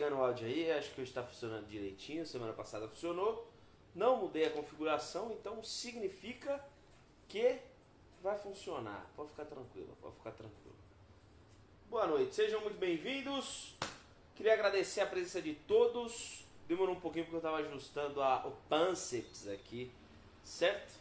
O áudio aí, acho que hoje tá funcionando direitinho, semana passada funcionou. Não mudei a configuração, então significa que vai funcionar. Pode ficar tranquilo, pode ficar tranquilo. Boa noite, sejam muito bem-vindos. Queria agradecer a presença de todos. Demorou um pouquinho porque eu estava ajustando a, o Panceps aqui, certo?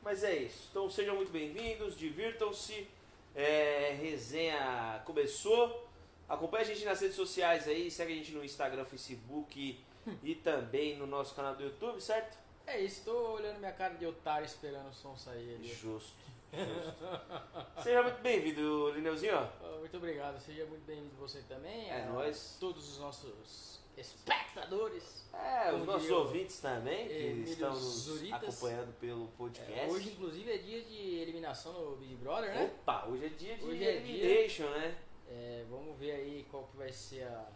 Mas é isso. Então sejam muito bem-vindos, divirtam-se. É, resenha começou. Acompanhe a gente nas redes sociais aí, segue a gente no Instagram, Facebook e também no nosso canal do YouTube, certo? É isso, tô olhando minha cara de otário esperando o som sair ali. Justo. justo. Seja muito bem-vindo, Lineuzinho. Muito obrigado, seja muito bem-vindo você também. É a nóis. Todos os nossos espectadores. É, os nossos ouvintes também, que Emílio estão nos Zuritas. acompanhando pelo podcast. É, hoje, inclusive, é dia de eliminação no Big Brother, né? Opa, hoje é dia de Hoje é dia. elimination, né? É, vamos ver aí qual que vai ser a,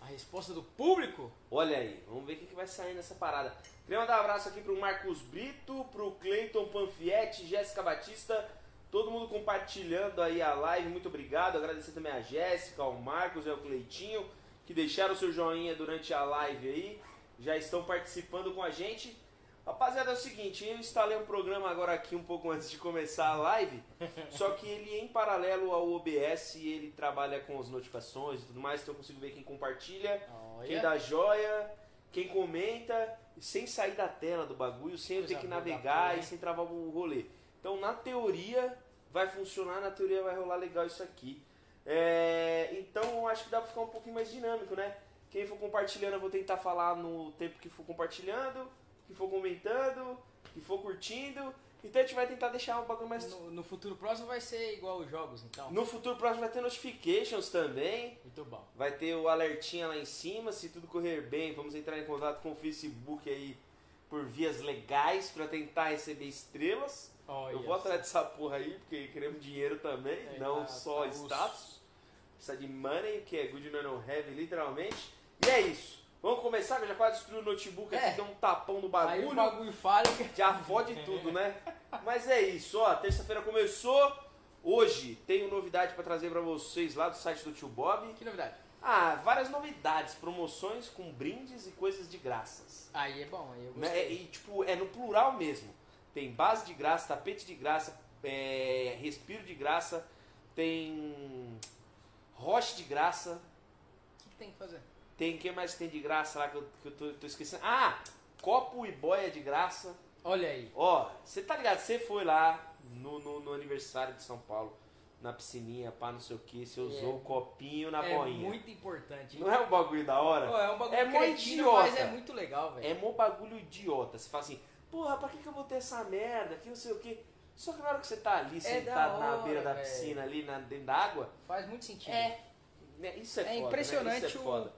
a resposta do público. Olha aí, vamos ver o que, que vai sair nessa parada. Queria mandar um abraço aqui pro Marcos Brito, pro Cleiton Panfietti, Jéssica Batista, todo mundo compartilhando aí a live, muito obrigado. Agradecer também a Jéssica, ao Marcos e ao Cleitinho, que deixaram o seu joinha durante a live aí, já estão participando com a gente. Rapaziada, é o seguinte, eu instalei um programa agora aqui um pouco antes de começar a live, só que ele em paralelo ao OBS, ele trabalha com as notificações e tudo mais, então eu consigo ver quem compartilha, Olha. quem dá joia, quem comenta, sem sair da tela do bagulho, sem eu ter que navegar e sem travar o rolê. Então, na teoria, vai funcionar, na teoria vai rolar legal isso aqui. É, então, eu acho que dá pra ficar um pouquinho mais dinâmico, né? Quem for compartilhando, eu vou tentar falar no tempo que for compartilhando, que for comentando, que for curtindo. Então, a gente vai tentar deixar um bagulho mais. No, no futuro próximo vai ser igual os jogos, então. No futuro próximo vai ter notifications também. Muito bom. Vai ter o alertinha lá em cima, se tudo correr bem, vamos entrar em contato com o Facebook aí por vias legais para tentar receber estrelas. Olha Eu vou só. atrás dessa porra aí, porque queremos dinheiro também, É, não tá- só tá status. Precisa de money, que é good no heavy, literalmente. E é isso. Vamos começar, que eu já quase destruí o notebook aqui, É. deu um tapão no Aí bagulho. o bagulho falha. Já fode tudo, né? Mas é isso, ó. Terça-feira começou. Hoje tenho novidade para trazer para vocês lá do site do Tio Bob. Que novidade? Ah, várias novidades, promoções com brindes e coisas de graças. Aí é bom, aí eu Né? gostei. E tipo, é no plural mesmo. Tem base de graça, tapete de graça, é, respiro de graça, tem roche de graça, O que, que tem que fazer? Tem quem mais tem de graça lá que eu, que eu tô, tô esquecendo? Ah, copo e boia de graça. Olha aí. Ó, você tá ligado? Você foi lá no, no, no aniversário de São Paulo, na piscininha, pá, não sei o que, você usou É. o copinho na é boinha. muito importante. hein? Não é um bagulho da hora? Pô, é um bagulho É cretino, idiota. mas é muito legal, velho. É mó bagulho idiota. Você fala assim, porra, pra que, que eu vou ter essa merda aqui, não sei o que. Só que na hora que você tá ali, É sentado da na hora, beira da velho. piscina, ali na, dentro da água, Faz muito sentido. é. né, Isso é, É foda. né? impressionante Isso é o- foda.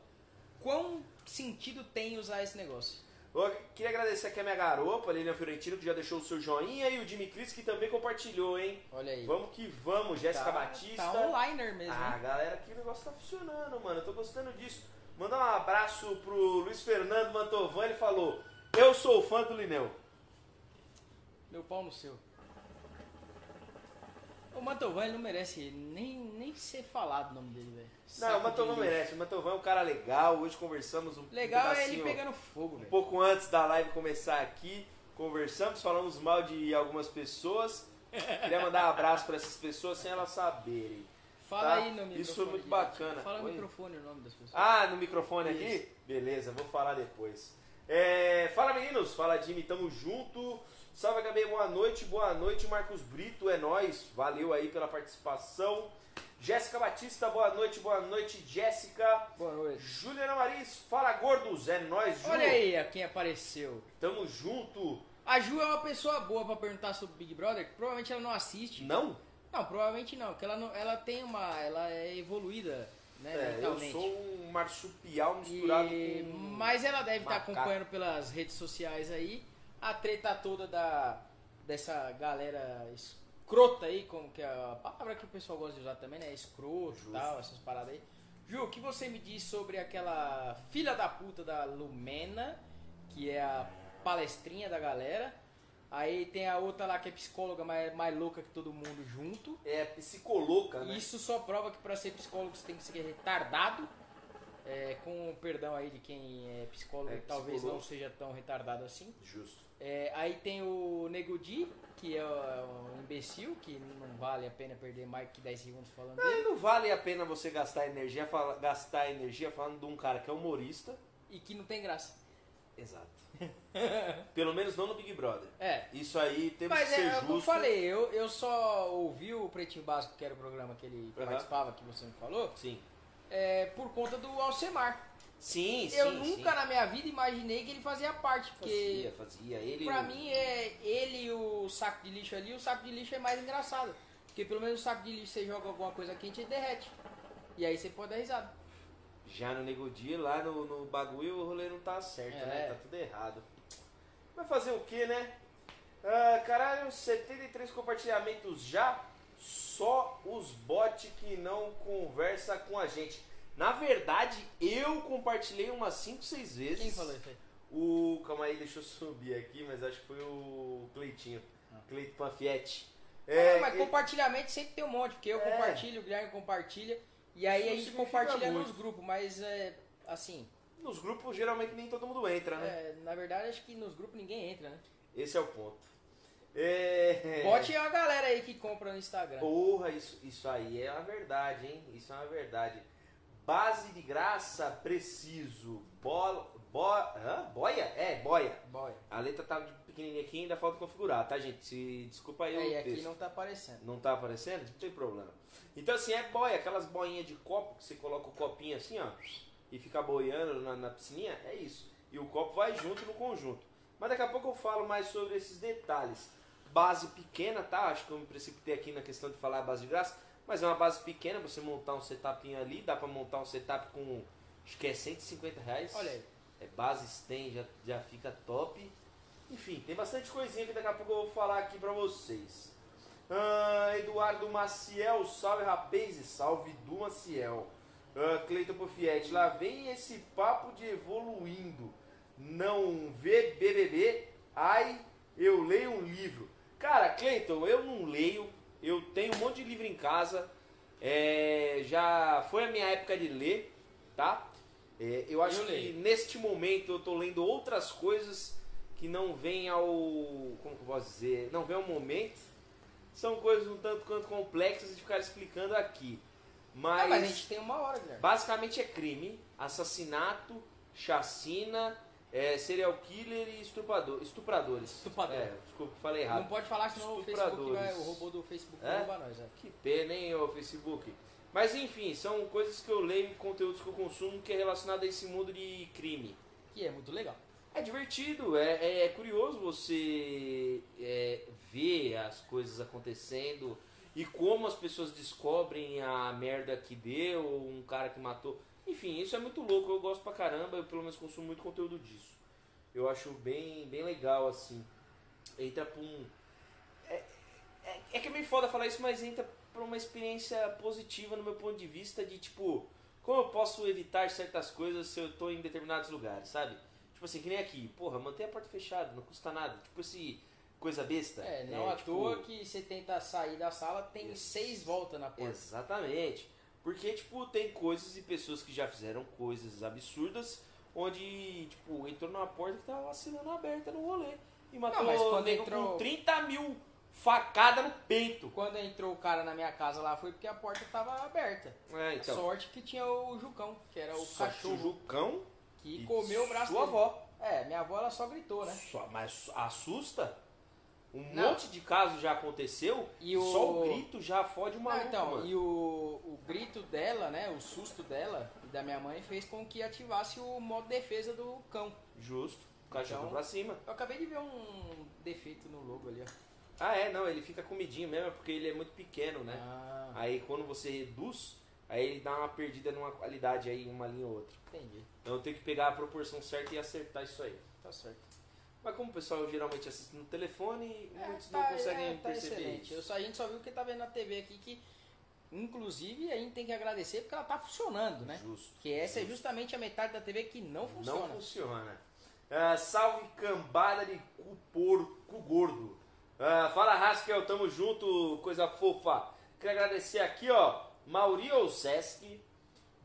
Quão sentido tem usar esse negócio? Eu queria agradecer aqui a minha garopa, a Lilian Fiorentino, que já deixou o seu joinha, e o Jimmy Cris, que também compartilhou, hein? Olha aí. Vamos que vamos, Jéssica tá, Batista. Tá online mesmo, Ah, galera, aqui o negócio tá funcionando, mano. Eu tô gostando disso. Mandar um abraço pro Luiz Fernando Mantovan, ele falou: Eu sou fã do Lineu. Meu pau no seu. O Mantovan ele não merece nem, nem ser falado o nome dele, velho. Não, o Mantovan de lixo. merece. O Mantovan é um cara legal. Hoje conversamos um Legal é ele pegando fogo, Um pouco antes da live começar aqui. Conversamos, falamos mal de algumas pessoas. Queria mandar um abraço pra essas pessoas sem elas saberem. Fala tá? aí no microfone. Isso foi muito bacana. Fala no Oi? microfone o nome das pessoas. Ah, no microfone aqui? Isso. Beleza, vou falar depois. É, fala meninos, fala Jimmy, tamo junto. Salve HB, boa noite, boa noite, Marcos Brito, é nóis, valeu aí pela participação. Jéssica Batista, boa noite, boa noite, Jéssica. Boa noite. Juliana Maris, fala gordos, é nóis, Ju. Olha aí a quem apareceu. Tamo junto. A Ju é uma pessoa boa pra perguntar sobre Big Brother, que provavelmente ela não assiste. Não? Não, provavelmente não, porque ela, não, ela tem uma. Ela é evoluída, né, É, eu sou um marsupial misturado E- com... Mas ela deve estar macaco. acompanhando pelas redes sociais aí a treta toda da dessa galera escrota aí, como que é a palavra que o pessoal gosta de usar também, né? Escroto e tal, essas paradas aí. Ju, o que você me diz sobre aquela filha da puta da Lumena, que é a palestrinha da galera? Aí tem a outra lá que é psicóloga, mais, mais louca que todo mundo junto. É psicoloca, né? Isso só prova que pra ser psicólogo você tem que ser retardado. É, com o perdão aí de quem é psicólogo, É, talvez psicólogo. não seja tão retardado assim. Justo. É, aí tem o Nego Di, que é um imbecil, que não vale a pena perder mais que 10 segundos falando dele. Aí não vale a pena você gastar energia, fala- gastar energia falando de um cara que é humorista. E que não tem graça. Exato. Pelo menos não no Big Brother. É. Isso aí temos Mas que ser é, é o justo. que eu falei, eu, eu só ouvi o Pretinho Básico, que era o programa que ele Aham. participava, que você me falou, Sim. É, por conta do Alcemar. Sim, sim. eu sim. nunca na minha vida imaginei que ele fazia parte, porque Fazia, fazia. Ele. pra mim é ele e o saco de lixo ali, o saco de lixo é mais engraçado. Porque pelo menos o saco de lixo você joga alguma coisa quente e derrete. E aí você pode dar risada. Já no Nego Dia, lá no, no bagulho, o rolê não tá certo, É. né? Tá tudo errado. Vai fazer o que, né? Ah, caralho, 73 compartilhamentos já. Só os bots que não conversa com a gente. Na verdade, eu compartilhei umas 5, 6 vezes. Quem falou isso aí? O. Calma aí, deixa eu subir aqui, mas acho que foi o Cleitinho. Cleito Panfietti. É, mas ele- compartilhamento sempre tem um monte, porque eu É. compartilho, o Guilherme compartilha, e aí a gente compartilha muito. nos grupos, mas é assim, Nos grupos, geralmente nem todo mundo entra, né? é, na verdade acho que nos grupos ninguém entra, né? Esse é o ponto. É... Bote uma galera aí que compra no Instagram. Porra, isso, isso aí é uma verdade, hein? Isso é uma verdade. Base de graça, preciso. Bola. Bo... Hã? Boia? É, boia. Boy. A letra tá pequenininha aqui ainda falta configurar, tá, gente? Se... Desculpa aí É, e aqui texto. não tá aparecendo. Não tá aparecendo? Não tem problema. Então, assim, é boia, aquelas boinhas de copo que você coloca o copinho assim, ó, e fica boiando na, na piscininha, é isso. E o copo vai junto no conjunto. Mas daqui a pouco eu falo mais sobre esses detalhes. Base pequena, tá? Acho que eu me precipitei aqui na questão de falar a base de graça, mas é uma base pequena, você montar um setupinho ali, dá pra montar um setup com, acho que é 150 reais. Olha aí. É base stem, já, já fica top. Enfim, tem bastante coisinha que daqui a pouco eu vou falar aqui pra vocês. Ah, Eduardo Maciel, salve rapaz e salve do Maciel. Ah, Cleiton Pofietti, lá vem esse papo de evoluindo. Não vê BBB, ai, eu leio um livro. Cara, Cleiton, eu não leio, eu tenho um monte de livro em casa. É, já foi a minha época de ler, tá? É, eu acho Eu que leio. neste momento eu tô lendo outras coisas que não vêm ao. Como que eu posso dizer? Não vem ao momento. São coisas um tanto quanto complexas de ficar explicando aqui. Mas, Ah, mas a gente tem uma hora, Guilherme. basicamente é crime, assassinato, chacina, é, serial killer e estuprador, estupradores. Estuprador. É, desculpa, falei errado. Não pode falar senão o Facebook vai, o robô do Facebook É? vai roubar nós. É. Que pena, hein, ô Facebook. Mas enfim, são coisas que eu leio e conteúdos que eu consumo que é relacionado a esse mundo de crime. Que é muito legal. É divertido, é, é- é curioso você é, ver as coisas acontecendo e como as pessoas descobrem a merda que deu, um cara que matou. Enfim, isso é muito louco, eu gosto pra caramba, eu pelo menos consumo muito conteúdo disso. Eu acho bem, bem legal, assim. Entra pra um. É, é, é que é meio foda falar isso, mas entra pra uma experiência positiva no meu ponto de vista de tipo, como eu posso evitar certas coisas se eu tô em determinados lugares, sabe? Tipo assim, que nem aqui, porra, mantém a porta fechada, não custa nada. Tipo esse coisa besta. É, não à tipo, toa que você tenta sair da sala, tem Isso. seis voltas na porta. Exatamente. Porque, tipo, tem coisas e pessoas que já fizeram coisas absurdas, onde, tipo, entrou numa porta que tava vacilando aberta no rolê. E matou mas quando entrou- com 30 mil facadas no peito. Quando entrou o cara na minha casa lá foi porque a porta tava aberta. É, então. Sorte que tinha o Jucão, que era o que cachorro Jucão que comeu o braço Sua dele. avó. É, minha avó ela só gritou, né? Só- mas assusta? Um Não. monte de casos já aconteceu E o- só o grito já fode uma Não, então, mano. e o, o grito dela, né, o susto dela e da minha mãe fez com que ativasse o modo defesa do cão. Justo. O cachorro Então- pra cima. Eu acabei de ver um defeito no logo ali, ó. Ah, é, não, ele fica comidinho mesmo, é porque ele é muito pequeno, né? Ah, Aí quando você reduz, aí ele dá uma perdida numa qualidade aí, uma linha ou outra. entendi. Então eu tenho que pegar a proporção certa e acertar isso aí. Tá certo. Mas como o pessoal geralmente assiste no telefone, É, muitos tá, não conseguem é, tá perceber excelente. isso. Eu só, a gente só viu que tá vendo na TV aqui que, inclusive, a gente tem que agradecer porque ela tá funcionando, né? Justo. Que essa é Justo. justamente a metade da TV que não funciona. Não funciona. Ah, salve cambada de cu porco gordo. Ah, fala Haskell, tamo junto, coisa fofa. Quero agradecer aqui, ó, Mauri Olszewski,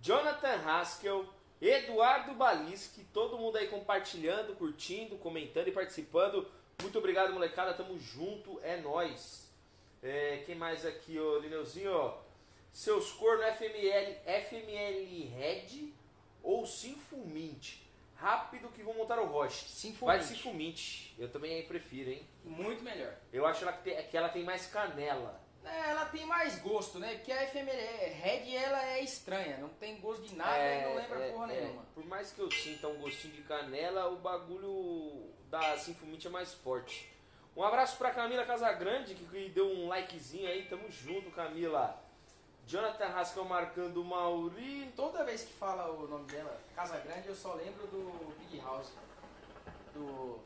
Jonathan Haskell, Eduardo Balisque, todo mundo aí compartilhando, curtindo, comentando e participando. Muito obrigado, molecada. Tamo junto, é nóis. É, quem mais aqui, ô Lineuzinho, ó. Seus corno FML, FML Red ou Sinfumint? Rápido que vão montar o Roche. Vai Sinfumint. Sinfumint. Eu também prefiro, hein? Muito melhor. Eu acho tem- que ela tem mais canela. É, ela tem mais gosto, né? Porque a FML Red ela é estranha, não tem gosto de nada É, e não lembra é, porra é. nenhuma. Por mais que eu sinta um gostinho de canela, o bagulho da Sinfumint é mais forte. Um abraço pra Camila Casagrande, que, deu um likezinho aí. Tamo junto, Camila. Jonathan Rascal marcando o Mauri. Toda vez que fala o nome dela, Casa Grande, eu só lembro do Big House. Do.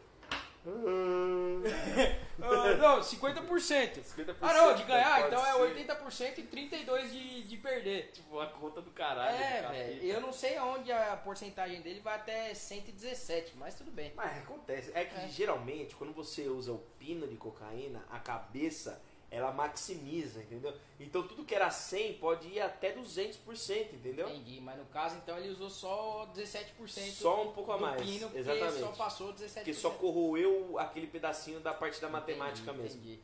Ah, não, 50%. 50% Ah não, de né? ganhar, então ser. é 80% e 32% de, de perder. Tipo, a conta do caralho. É, do velho. Eu não sei aonde a porcentagem dele vai até 117, mas tudo bem. Mas acontece. É que É. geralmente, quando você usa o pino de cocaína, a cabeça ela maximiza, entendeu? Então tudo que era 100 pode ir até 200%, entendeu? Entendi, mas no caso então ele usou só 17% Só um pouco a mais. pino, Exatamente. só passou 17%. Porque só corroeu aquele pedacinho da parte da matemática Entendi, mesmo. entendi.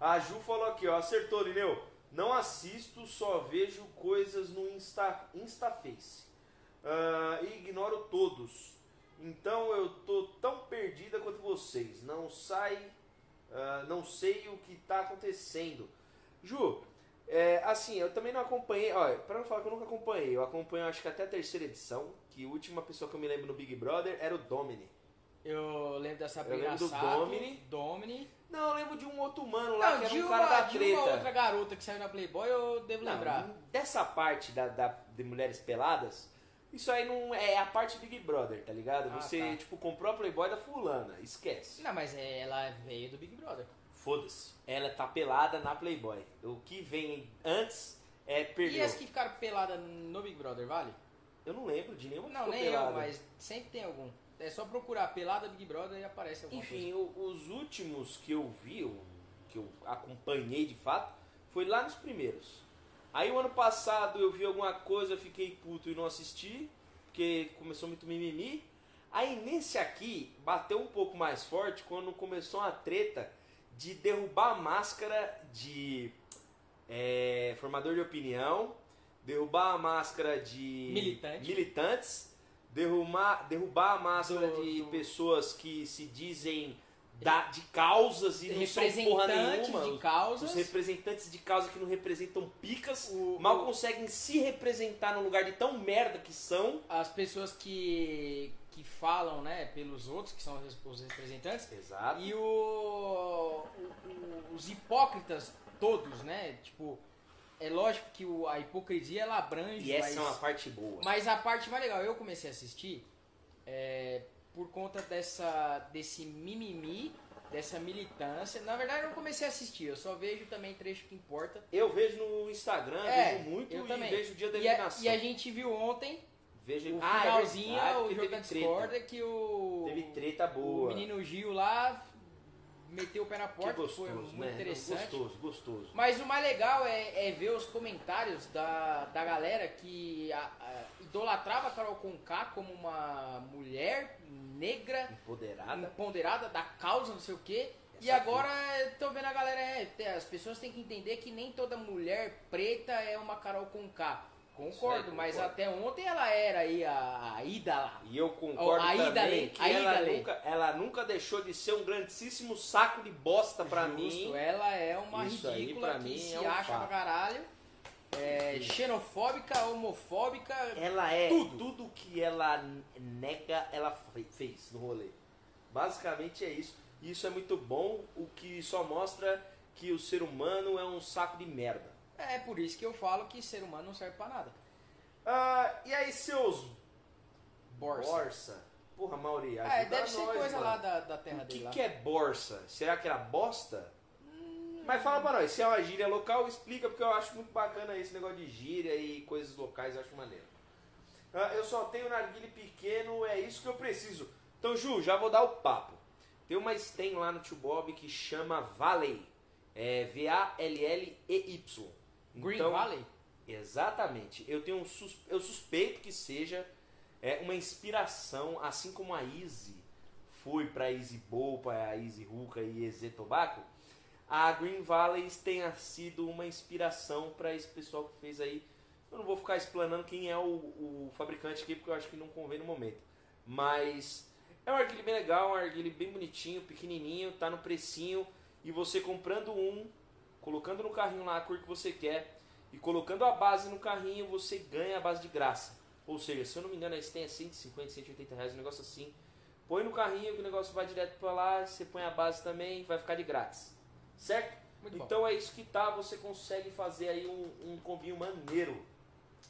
A Ju falou aqui, ó, acertou, Lineu. Não assisto, só vejo coisas no Insta, Instaface. Ah, e ignoro todos. Então eu tô tão perdida quanto vocês. Não sai, ah, não sei o que tá acontecendo. Ju, é, assim, eu também não acompanhei, olha, pra não falar que eu nunca acompanhei, eu acompanho acho que até a terceira edição, que a última pessoa que eu me lembro no Big Brother era o Domini. Eu lembro da Sabrina lembro do Sato, Domini. Domini. Não, eu lembro de um outro mano lá Não, que era de um uma, cara da de treta. uma outra garota que saiu na Playboy eu devo Não, lembrar. Dessa parte da, da- de mulheres peladas, isso aí não é a parte Big Brother, tá ligado? Ah, Você, tá. tipo, comprou a Playboy da fulana, esquece. Não, mas é- ela veio do Big Brother. Foda-se. Ela tá pelada na Playboy. O que vem antes é E perdeu. as que ficaram peladas no Big Brother, vale? Eu não lembro de nenhuma que Não, nem pelada. eu, mas sempre tem algum. É só procurar pelada Big Brother e aparece alguma Enfim, o- os últimos que eu vi, que eu acompanhei de fato, foi lá nos primeiros. Aí o ano passado eu vi alguma coisa, fiquei puto e não assisti, porque começou muito mimimi. Aí nesse aqui, bateu um pouco mais forte quando começou uma treta de derrubar a máscara de é, formador de opinião, derrubar a máscara de Militante. militantes, derrubar, derrubar a máscara Do- de do- pessoas que se dizem da, de causas e não são porra Representantes nenhuma. de Os- causas. Os representantes de causa que não representam picas, O- mal o- conseguem se representar no lugar de tão merda que são. As pessoas que, que falam, né, pelos outros, que são os os representantes, Exato. E o, os hipócritas todos, né? Tipo, é lógico que o- a hipocrisia ela abrange, E essa mas, é uma parte boa. mas a parte mais legal, eu comecei a assistir é, por conta dessa desse mimimi, dessa militância. Na verdade, eu não comecei a assistir, eu só vejo também trecho que importa. Eu vejo no Instagram, É, vejo muito eu e também. vejo o dia da E a, eliminação. e a gente viu ontem, Vejo o Ah, é finalzinho, verdade, o porque jogo da discorda, que o, Teve treta o boa. menino Gil lá meteu o pé na porta, que gostoso, foi muito né? interessante. Gostoso, gostoso. Mas o mais legal é, é ver os comentários da, da galera que a- a- idolatrava a Carol Conká como uma mulher negra, Empoderada. empoderada da causa, não sei o quê. E agora tô vendo a galera, é, as pessoas têm que entender que nem toda mulher preta é uma Carol Conká. Concordo, aí, mas concordo. até ontem ela era aí a, a ídola. E eu concordo a também que a ela nunca, ela nunca deixou de ser um grandíssimo saco de bosta pra Justo, mim. ela é uma Isso ridícula que mim, se é um acha fato. pra caralho. É, xenofóbica, homofóbica, Ela é Tudo. tudo. que ela nega, ela fe- fez no rolê. Basicamente é isso. E isso é muito bom, o que só mostra que o ser humano é um saco de merda. É por isso que eu falo que ser humano não serve pra nada. Ah, e aí, seus Borsa. borsa? Porra, Mauri, ajuda É, deve ser nós, coisa mano. lá da, da terra O dele que, lá. que é borsa? Será que era bosta? Mas fala pra nós, se é uma gíria local, explica, porque eu acho muito bacana esse negócio de gíria e coisas locais, eu acho maneiro. Ah, eu só tenho narguile pequeno, é isso que eu preciso. Então, Ju, já vou dar o papo. Tem uma stem lá no Tio Bob que chama Valley. É V-A-L-L-E-Y. Green Então, Valley? Exatamente. Eu tenho um sus- eu suspeito que seja é uma inspiração, assim como a Easy foi para Easy Bowl, para Easy Ruka e EZ Tobacco, a Green Valley tenha sido uma inspiração para esse pessoal que fez aí. Eu não vou ficar explanando quem é o, o fabricante aqui, porque eu acho que não convém no momento. Mas é um arguilho bem legal, um arguilho bem bonitinho, pequenininho, tá no precinho. E você comprando um, colocando no carrinho lá a cor que você quer e colocando a base no carrinho, você ganha a base de graça. Ou seja, se eu não me engano, eles têm 150, 180 reais, um negócio assim. Põe no carrinho que o negócio vai direto para lá, você põe a base também, vai ficar de grátis. Certo? Muito bom. então é isso que tá, você consegue fazer aí um, um combinho maneiro.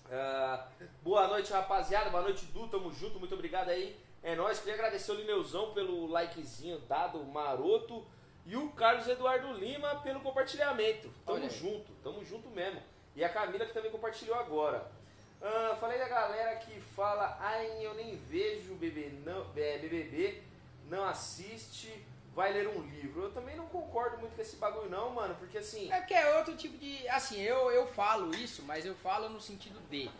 Ah, boa noite, rapaziada. Boa noite, Du. Tamo junto. Muito obrigado aí. É nóis. Queria agradecer o Lineuzão pelo likezinho dado, maroto. E o Carlos Eduardo Lima pelo compartilhamento. Tamo Olha junto, tamo junto mesmo. E a Camila que também compartilhou agora. Ah, falei da galera que fala, ai, eu nem vejo bebê, não, é, BBB, não assiste, vai ler um livro. Eu também não concordo muito com esse bagulho não, mano, porque assim... É que é outro tipo de. Assim, eu, eu falo isso, mas eu falo no sentido de.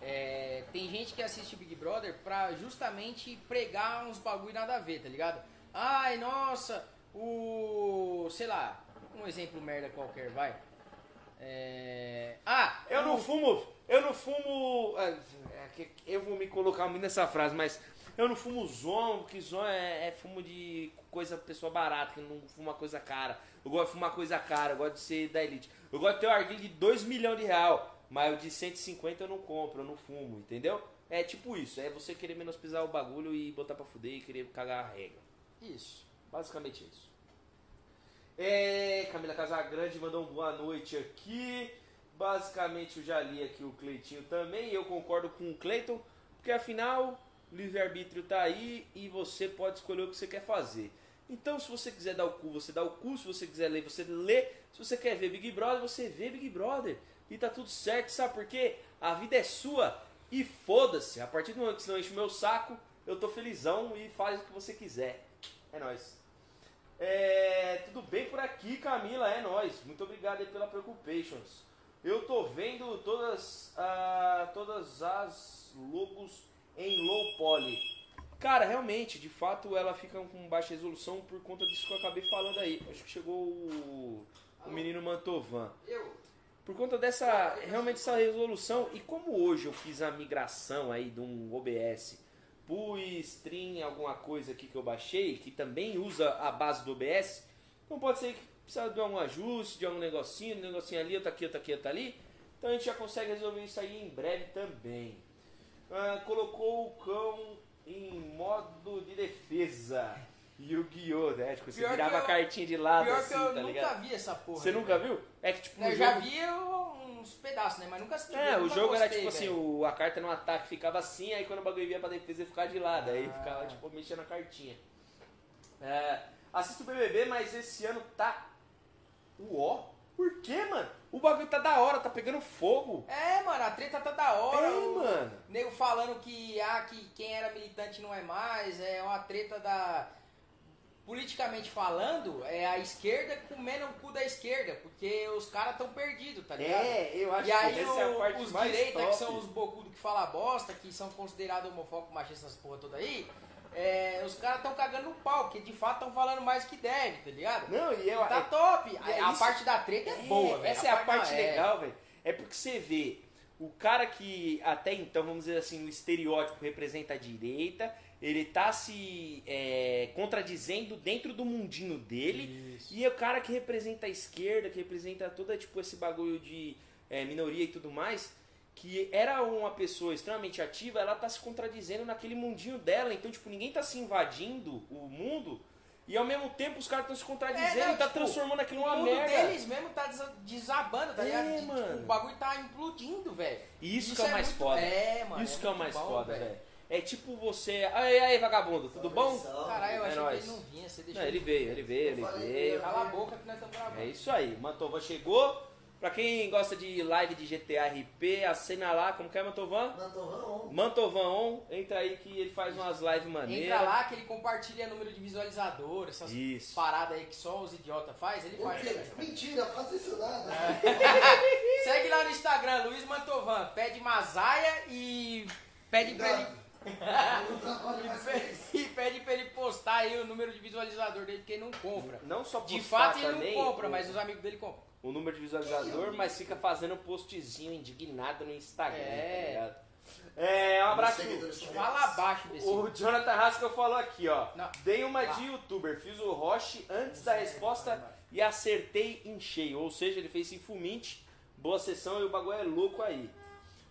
é, tem gente que assiste Big Brother pra justamente pregar uns bagulho nada a ver, tá ligado? Ai, nossa, o. sei lá, um exemplo merda qualquer, vai. É, ah, Eu não fumo, eu não fumo. é, é Eu vou me colocar muito nessa frase, mas eu não fumo zon, porque zon é, é fumo de coisa pessoa barata, que não fuma coisa cara. Eu gosto de fumar coisa cara, eu gosto de ser da elite. Eu gosto de ter um arguilho de 2 milhões de real, mas o de 150 eu não compro, eu não fumo, entendeu? É tipo isso, é você querer menosprezar o bagulho e botar pra fuder e querer cagar a regra. Isso. Basicamente isso. É, Camila Casagrande mandou um boa noite aqui. Basicamente eu já li aqui o Cleitinho também. Eu concordo com o Cleiton, porque afinal livre-arbítrio tá aí e você pode escolher o que você quer fazer. Então, se você quiser dar o cu, você dá o cu. Se você quiser ler, você lê. Se você quer ver Big Brother, você vê Big Brother. E tá tudo certo, sabe por quê? A vida é sua e foda-se. A partir do momento que você não enche o meu saco, eu tô felizão e faz o que você quiser. É nóis. É, tudo bem por aqui, Camila? É nóis. Muito obrigado aí pela Preoccupations. Eu tô vendo todas, ah, todas as logos em low poly. Cara, realmente, de fato, ela fica com baixa resolução por conta disso que eu acabei falando aí. Acho que chegou o, o menino Mantovan. Eu. Por conta dessa, realmente essa resolução, e como hoje eu fiz a migração aí de um OBS pro Stream, alguma coisa aqui que eu baixei, que também usa a base do OBS, então pode ser que precisa de algum ajuste, de algum negocinho, um negocinho ali, outro aqui, outro aqui, outro ali. Então a gente já consegue resolver isso aí em breve também. Ah, colocou o cão em modo de defesa. Yu-Gi-Oh! né? Tipo, você Pior que virava a cartinha de lado Pior assim, que eu tá nunca ligado? vi essa porra. Você aí, nunca viu? É que tipo, Eu no já jogo- vi uns pedaços, né? Mas nunca assisti. É, o jogo era gostei, tipo assim, velho. o, a carta no ataque ficava assim, aí quando o bagulho ia pra defesa ele ficava de lado, aí Ah. ficava tipo mexendo a cartinha. É, assisto o BBB, mas esse ano tá uó. Por quê, mano? O bagulho tá da hora, tá pegando fogo. É, mano, a treta tá da hora. É, o mano. Nego falando que, ah, que quem era militante não é mais, é uma treta da. Politicamente falando, é a esquerda comendo o cu da esquerda, porque os caras tão perdidos, tá ligado? É, eu acho E aí que essa é a o- parte os mais direita, top. que são os bocudos que falam bosta, que são considerados homofóbicos, machistas, essas porra toda aí, é, os caras tão cagando no pau, porque de fato estão falando mais que deve, tá ligado? Não, e eu, Tá top. é a, a isso- parte da treta é, boa, velho. Essa é a parte não, legal, velho. É porque você vê o cara que até então, vamos dizer assim, no estereótipo representa a direita, ele tá se é, contradizendo dentro do mundinho dele. Isso. E o cara que representa a esquerda, que representa todo tipo esse bagulho de é, minoria e tudo mais, que era uma pessoa extremamente ativa, ela tá se contradizendo naquele mundinho dela. Então, tipo, ninguém tá se invadindo o mundo. E ao mesmo tempo os caras estão se contradizendo É, não, e tá tipo, transformando aquilo O numa mundo merda. deles mesmo tá desa- desabando, tá É, ligado? Tipo, mano. o bagulho tá implodindo, velho. E isso, que é o mais muito- foda. É, mano. isso que é o mais bom, foda, velho. É tipo você. Aí, aí, vagabundo, tudo bom? Caralho, eu É achei nóis. que ele não vinha, você deixou Não, ele veio, ele veio, ele veio. Cala a boca que nós estamos gravando. É isso aí, Mantovan chegou. Pra quem gosta de live de GTA RP, acena lá, como que é Mantovan? Mantovão. Mantovan On, entra aí que ele faz umas lives maneiras. Entra lá que ele compartilha número de visualizador, essas Isso. paradas aí que só os idiotas faz, ele O faz. quê? Mentira, faça isso nada. Segue lá no Instagram, Luiz Mantovan. Pede Mazaia e pede pra ele E pede pra ele postar aí o número de visualizador dele, porque ele não compra. Não só De postar fato ele também não compra, o- mas os amigos dele compram. o número de visualizador, mas fica fazendo postzinho indignado no Instagram, É. tá ligado? É, um abraço. Fala abaixo desse. O Jonathan Haskell falou aqui, ó. Não. Dei uma de youtuber, fiz o Roche antes da resposta e acertei em cheio. Ou seja, ele fez sem fuminte. Boa sessão e o bagulho é louco aí.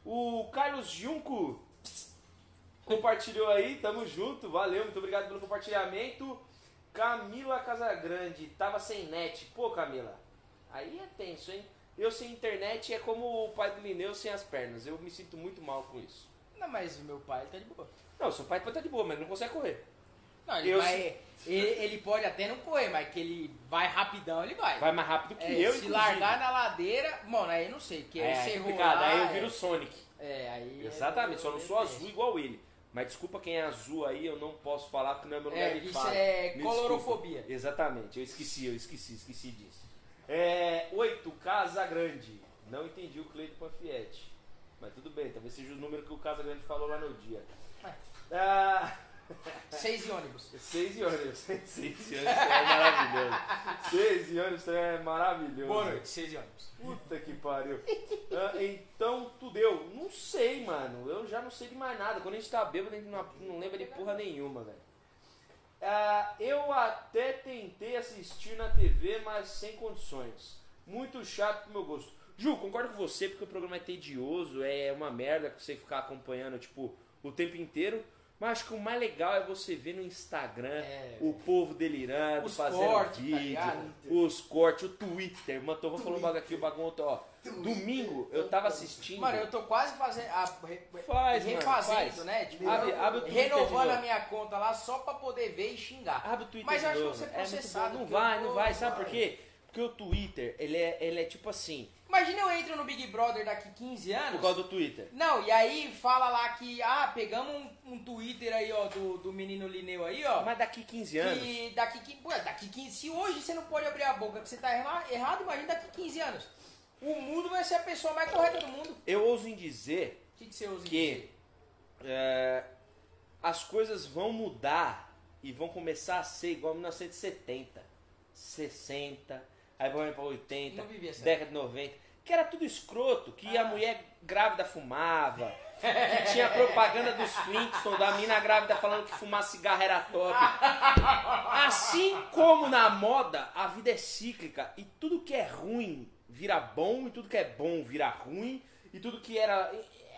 O Carlos Junco compartilhou aí, tamo junto, valeu, muito obrigado pelo compartilhamento. Camila Casagrande, tava sem net. Pô, Camila, aí é tenso, hein? Eu sem internet é como o pai do Lineu sem as pernas. Eu me sinto muito mal com isso. Não, mas o meu pai tá de boa. Não, seu pai pode estar de boa, mas ele não consegue correr. Não, ele, Eu vai, ele, ele pode até não correr, mas que ele vai rapidão, ele vai. Vai mais rápido que É, eu, se inclusive. largar na ladeira, mano, aí eu não sei, que aí é, você é rolar... aí eu é- viro o Sonic. É, aí... Exatamente, só não sou azul igual ele. Mas desculpa quem é azul aí, eu não posso falar porque não é meu lugar É, de isso fala. é Me colorofobia. desculpa. Exatamente, eu esqueci, eu esqueci, esqueci disso. É, 8, Casa Grande. Não entendi o Cleide Panfietti. Mas tudo bem, talvez seja o número que o Casa Grande falou lá no dia. Ah, Seis e ônibus. 6 e ônibus. 6 e ônibus é maravilhoso. 6 e ônibus é maravilhoso. seis e ônibus. Puta que pariu. Ah, então, tu deu. Não sei, mano. Eu já não sei de mais nada. Quando a gente tá bêbado, a gente não, não lembra de porra nenhuma, velho. Ah, eu até tentei assistir na TV, mas sem condições. Muito chato pro meu gosto. Ju, concordo com você, porque o programa é tedioso, é uma merda você ficar acompanhando, tipo, o tempo inteiro. Mas acho que o mais legal é você ver no Instagram É. o povo delirando, Os fazendo cortes, tá vídeo, ligado? os cortes, o Twitter. Mano, tô falando um bagulho aqui, o bagulho, ó. Domingo eu tava assistindo. Mano, eu tô quase fazendo... A, re- Faz, mano, refazendo, faz. né? Tipo, Abre- abre o Twitter renovando a minha conta lá só pra poder ver e xingar. Abre o Twitter Mas eu acho que você é É processado, bom. Não vai, não vai. Sabe por quê? Porque o Twitter, ele é, ele é tipo assim, Imagina eu entro no Big Brother daqui 15 anos... por causa do Twitter. Não, e aí fala lá que, ah, pegamos um, um Twitter aí, ó, do, do menino Lineu aí, ó. Mas daqui 15 anos, Que daqui, pô, daqui 15, se hoje você não pode abrir a boca que você tá erra- errado, imagina daqui 15 anos. O mundo vai ser a pessoa mais correta do mundo. eu ouso em dizer O que, que você usa em Que- dizer? é, as coisas vão mudar e vão começar a ser igual 1970, 60, aí vão para 80, Não vivia essa década de 90, que era tudo escroto, que a Ah. mulher grávida fumava, que tinha propaganda dos Flintstones, da mina grávida falando que fumar cigarro era top. Assim como na moda, a vida é cíclica e tudo que é ruim vira bom e tudo que é bom vira ruim e tudo que era.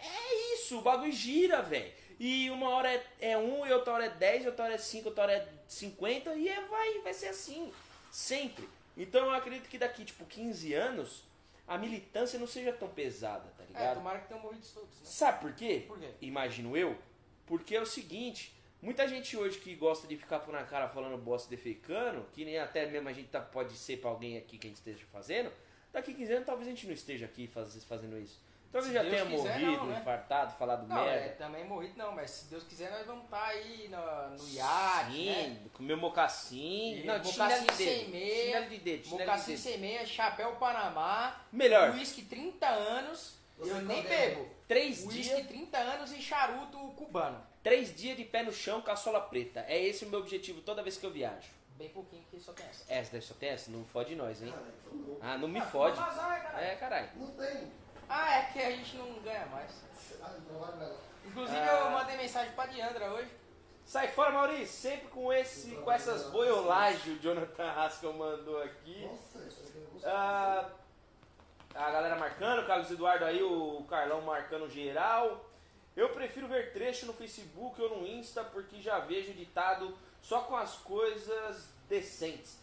É isso, o bagulho gira, velho. E uma hora é, é um, e outra hora é 10, outra hora é 5, outra hora é 50 e é, vai, vai ser assim. Sempre. Então eu acredito que daqui, tipo, 15 anos, a militância não seja tão pesada, tá É, ligado? tomara que tenham morrido todos, né? Sabe por quê? Por quê? Imagino eu. Porque é o seguinte, muita gente hoje que gosta de ficar por na cara falando bosta defecando, que nem até mesmo a gente tá, pode ser pra alguém aqui que a gente esteja fazendo, daqui 15 anos talvez a gente não esteja aqui faz, fazendo isso. Talvez Se já Deus tenha quiser, morrido, não, né? infartado, falado Não, é, merda. também morrido não, mas se Deus quiser nós vamos estar aí no, no iate, Sim, né? comer mocassim. Não, mocassim de sem meia, de dedo, de Mocassim dedo. sem meia, chapéu Panamá, Melhor, uísque 30 anos, Você eu nem bebo. três dias, 30 anos e charuto cubano. três dias de pé no chão, caçola preta. É esse o meu objetivo toda vez que eu viajo. Bem pouquinho que só tem essa. Essa daí só tem essa? Não fode nós, hein? Caralho. Ah, não me Ah, fode. né, caralho? É, caralho. Não tem. Ah, é que a gente não ganha mais. Ah, então. Inclusive Ah. eu mandei mensagem pra Diandra hoje. Sai fora, Maurício, sempre com esse, com essas boiolagens o Jonathan Haskell mandou aqui. Nossa, isso aqui é gostoso. Ah, a galera marcando, o Carlos Eduardo aí, o Carlão marcando geral. Eu prefiro ver trecho no Facebook ou no Insta porque já vejo ditado só com as coisas decentes.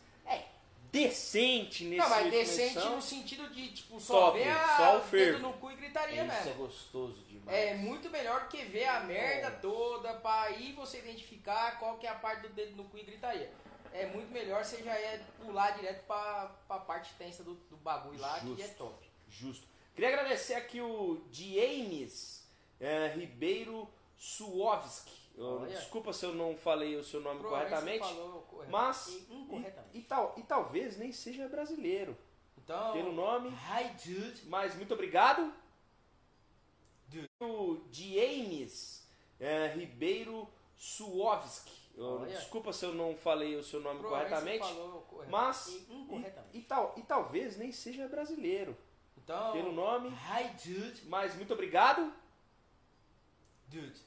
É, decente nesse não, mas decente edição. no sentido de, tipo, só Top, ver a só o dedo fervo. no cu e gritaria Isso é mesmo. gostoso demais. É muito melhor que ver a merda toda pra aí você identificar qual que é a parte do dedo no cu e gritaria. É muito melhor você já é pular direto pra, pra parte tensa do, do bagulho lá, que é Justo. top. Justo. Queria agradecer aqui o James eh, Ribeiro Suovski. Eu-. Desculpa se eu não falei o seu nome corretamente. Mas. e-. E, tal, e talvez nem seja brasileiro. Então, Pelo nome. hi dude. Mas muito obrigado. O James é, Ribeiro Suovski. Eu-. Desculpa se eu não falei o seu nome corretamente. Mas. E-. E, e tal, e talvez nem seja brasileiro. Então. Pelo nome. Hi, dude. Mas muito obrigado. Dude,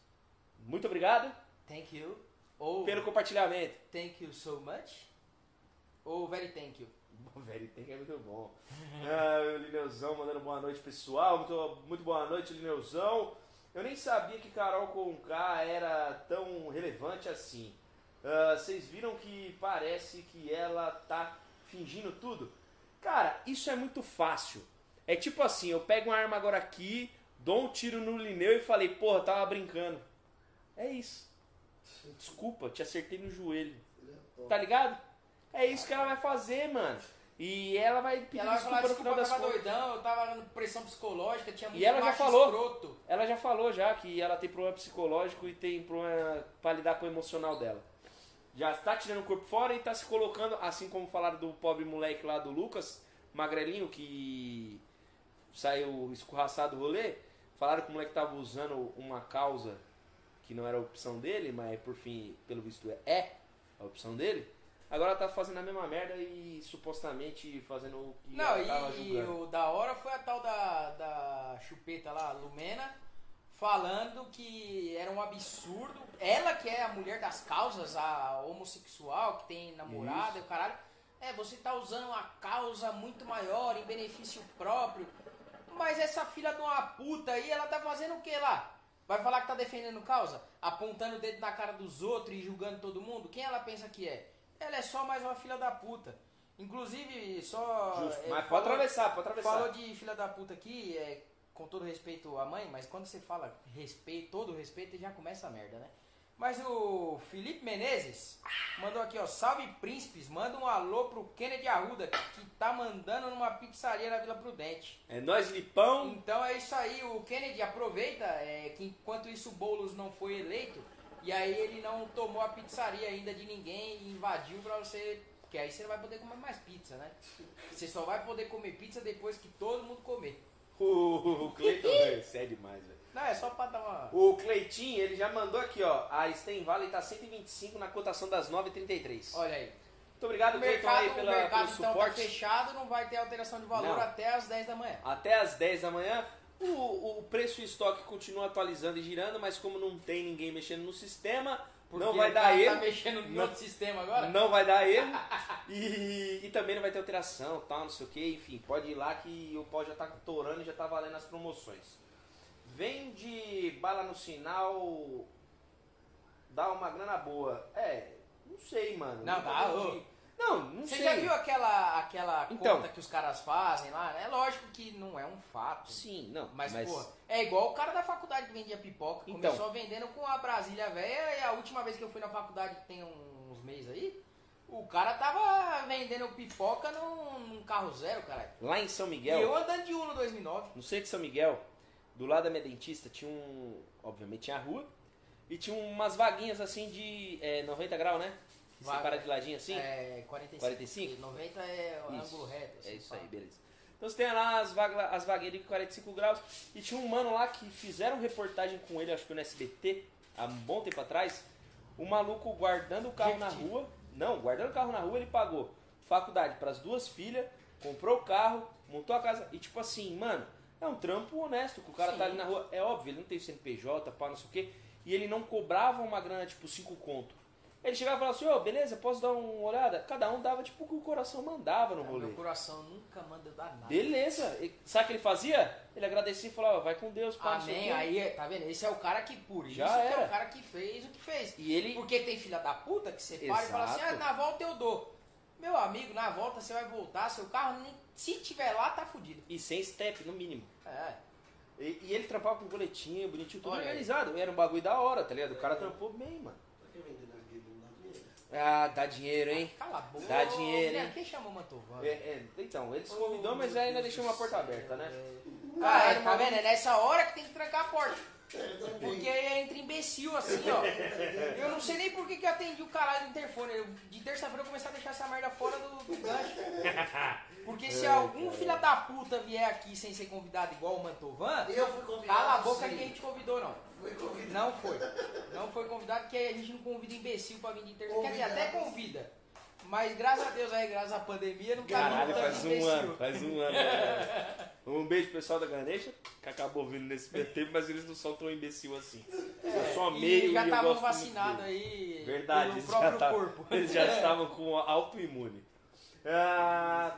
Muito obrigado thank you. Ou pelo compartilhamento. thank you so much. Ou very thank you. Velho, tem que é muito bom. Ah, o Lineuzão mandando boa noite, pessoal. Muito, muito boa noite, Lineuzão. Eu nem sabia que Carol Conká era tão relevante assim. Ah, Vocês viram que parece que ela tá fingindo tudo? Cara, isso é muito fácil. É tipo assim, eu pego uma arma agora aqui, dou um tiro no Lineu e falei, porra, tava brincando. É isso. Desculpa, te acertei no joelho. Tá ligado? É isso que ela vai fazer, mano. E ela vai E pedir ela vai falar, desculpa no final desculpa, eu das tava contas. doidão, eu tava com pressão psicológica, tinha muito ela já falou. escroto. Ela já falou já que ela tem problema psicológico e tem problema pra lidar com o emocional dela. Já tá tirando o corpo fora e tá se colocando, assim como falaram do pobre moleque lá do Lucas, magrelinho, que saiu escorraçado do rolê. Falaram que o moleque tava usando uma causa que não era a opção dele, mas por fim, pelo visto, é a opção dele. Agora tá fazendo a mesma merda e supostamente fazendo o que Não, ela tava e, e o da hora foi a tal da, da chupeta lá, Lumena, falando que era um absurdo. Ela que é a mulher das causas, a homossexual, que tem namorada e o caralho. É, você tá usando uma causa muito maior, em benefício próprio. Mas essa filha de uma puta aí, ela tá fazendo o que lá? Vai falar que tá defendendo causa? Apontando o dedo na cara dos outros e julgando todo mundo? Quem ela pensa que é? Ela é só mais uma filha da puta. Inclusive, só. Justo. é, Mas pode falou- atravessar, pode atravessar. Falou de filha da puta aqui, é, com todo respeito à mãe, mas quando você fala respeito, todo respeito, já começa a merda, né? Mas o Felipe Menezes mandou aqui, ó, salve príncipes, manda um alô pro Kennedy Arruda, que tá mandando numa pizzaria na Vila Prudente. É nós, Lipão. Então é isso aí, o Kennedy aproveita é, que enquanto isso o Boulos não foi eleito, e aí ele não tomou a pizzaria ainda de ninguém e invadiu pra você. Que aí você não vai poder comer mais pizza, né? Você só vai poder comer pizza depois que todo mundo comer. O, Cleiton, você é demais, velho. Não, é só pra dar uma. O Cleitinho, ele já mandou aqui, ó. A Sten Valley tá 125 na cotação das 9,33. Olha aí. Muito obrigado, O mercado, aí o pela, mercado pelo então tá suporte. fechado, não vai ter alteração de valor Não. até as 10 da manhã. Até às 10 da manhã. O, o preço e estoque continua atualizando e girando, mas como não tem ninguém mexendo no sistema, Porque não vai o dar cara erro. Tá mexendo no Não. outro sistema agora? Não vai dar erro. E, e também não vai ter alteração, tal, não sei o que. Enfim, pode ir lá que o pau já tá torando e já tá valendo as promoções. Vende bala no sinal, dá uma grana boa. É, não sei, mano. Não, dá, vendi. Não, não Você sei. já viu aquela, aquela Então. conta que os caras fazem lá? É lógico que não é um fato. Sim, não. Mas, pô, é igual o cara da faculdade que vendia pipoca. Então. Começou vendendo com a Brasília velha e a última vez que eu fui na faculdade, tem uns meses aí, o cara tava vendendo pipoca num, num carro zero, caralho. Lá em São E Miguel, eu andando de Uno 2009. no centro de São Miguel, do lado da minha dentista, tinha um. Obviamente tinha a rua. E tinha umas vaguinhas assim de é, 90 graus, né? Vaga. para de ladinho assim. É, 45. 45? E 90 é o ângulo reto. É assim, isso pá. aí, beleza. Então você tem lá as, vaga, as vagueiras de 45 graus. E tinha um mano lá que fizeram reportagem com ele, acho que no SBT, há um bom tempo atrás. O maluco guardando o carro na rua. Não, guardando o carro na rua, ele pagou faculdade para as duas filhas, comprou o carro, montou a casa. E tipo assim, mano, é um trampo honesto, que o cara Sim. tá ali na rua. É óbvio, ele não tem CNPJ, pá, não sei o quê. E ele não cobrava uma grana, tipo, 5 conto. Ele chegava e falava assim, ô, beleza, posso dar uma olhada? Cada um dava tipo o que o coração mandava no É, rolê. Meu coração nunca manda dar nada. Beleza. E Sabe o que ele fazia? Ele agradecia e falava, vai com Deus, não o Amém. Aí, tá vendo? Esse é o cara que, por isso, Já é o cara que fez o que fez. E ele... Porque tem filha da puta que você para e fala assim, ah, na volta eu dou. Meu amigo, na volta você vai voltar, seu carro, nem- se tiver lá, tá fudido. E sem step, no mínimo. É. E, e ele trampava com boletinho, bonitinho, tudo Olha aí. organizado. Era um bagulho da hora, tá ligado? O cara trampou bem, mano. Pra que vender na guilda? Não dá dinheiro. Ah, dá dinheiro, hein? Cala a boca. Dá dinheiro, hein? Quem chamou Mantovani? É, é, então, ele se convidou, mas ainda deixou uma porta aberta, né? Ah, é, tá vendo? É nessa hora que tem que trancar a porta. É. Porque entra imbecil assim, ó. Eu não sei nem por que, que eu atendi o caralho do interfone. Eu- de terça-feira eu comecei a deixar essa merda fora do, do gancho. Porque se Ai, algum cara. filho da puta vier aqui sem ser convidado igual o Mantovan, Eu fui convidado. cala a boca, sim. ninguém te convidou não. Fui convidado. Não foi. Não foi convidado, porque a gente não convida imbecil pra vir de internet. Quer dizer, até convida. Mas graças a Deus aí, graças à pandemia, não tá Caralho, vindo tanto faz um imbecil. ano, faz um ano. né? Um beijo pro pessoal da Ganesha, que acabou vindo nesse tempo, mas eles não são tão imbecil assim. eu só meio e já estavam vacinados aí Verdade, pelo próprio já, tavam- corpo. eles já estavam com autoimune. Ah,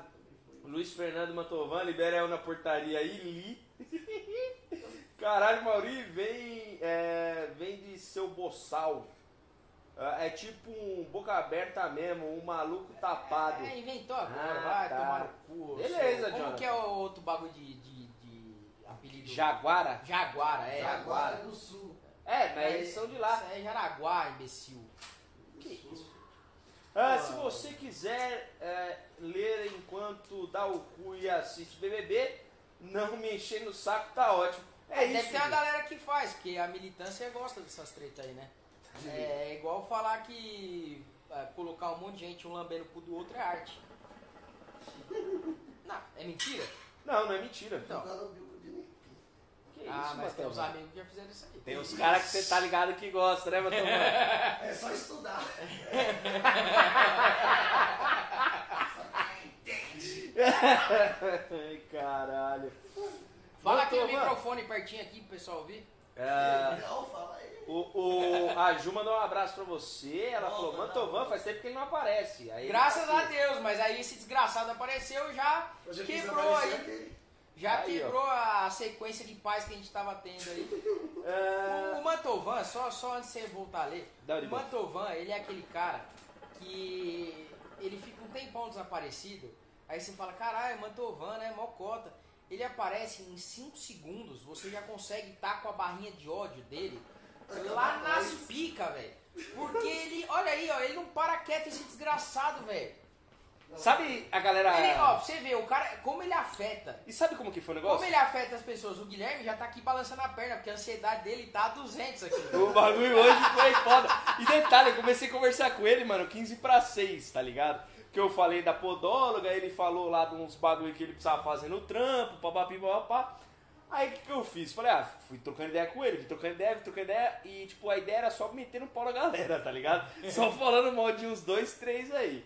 Luiz Fernando Mantovan, libera eu na portaria aí, li. Caralho, Mauri, vem, é, vem de seu boçal. Ah, É tipo um boca aberta mesmo, um maluco tapado. É, inventou agora, Ah, vai tá. tomar no cu. Beleza, Como Jonathan. que é o outro bagulho de, de, de apelido? Jaguara? Jaguara, é. Jaguara do Sul. É, mas eles são de lá. Isso é Jaraguá, imbecil. Ah, se você quiser é, ler enquanto dá o cu e assiste BBB, não me encher no saco, tá ótimo. É Deve isso. ter uma galera que faz, porque a militância gosta dessas tretas aí, né? É igual falar que é, colocar um monte de gente um lambendo o cu do outro é arte. Não, é mentira? Não, não é mentira. Então. Jogar no bico de ninguém. Que ah, isso, mas tem uns amigos que já fizeram isso aí. Tem uns caras que você tá ligado que gosta, né, Matheus? É só estudar. Ai, caralho. Fala aqui mano. microfone pertinho aqui pro pessoal ouvir. É, Não, fala aí. o, o- a Ju mandou um abraço pra você. Ela Não, falou: Mantovan, faz tempo que ele não aparece. Aí, Graças tá a. Deus, mas aí esse desgraçado apareceu já quis quebrou aí. Já Aí, ó. quebrou a sequência de paz que a gente tava tendo aí. É, O Mantovan, só, só antes de você voltar a ler, Dá o. Mantovan, ele é aquele cara que ele fica um tempão desaparecido, aí você fala, caralho, Mantovan, né, mocota. Ele aparece em 5 segundos, você já consegue estar com a barrinha de ódio dele lá nas picas, velho. Porque ele, olha aí, ó, ele não para quieto esse desgraçado, velho. Sabe a galera. Ele, ó, pra você ver, o cara, como ele afeta. E sabe como que foi o Como negócio? ele afeta as pessoas? O Guilherme já tá aqui balançando a perna, porque a ansiedade dele tá a 200 aqui. O bagulho hoje foi foda. E detalhe, eu comecei a conversar com ele, mano, 15 pra 6, tá ligado? Que eu falei da podóloga, ele falou lá de uns bagulho que ele precisava fazer no trampo, papapi, papapá. Aí o que, que eu fiz? Falei, ah, fui trocando ideia com ele, fui trocando ideia, fui trocando ideia, e tipo, a ideia era só meter no pau da galera, tá ligado? Só falando mal de uns dois, três aí.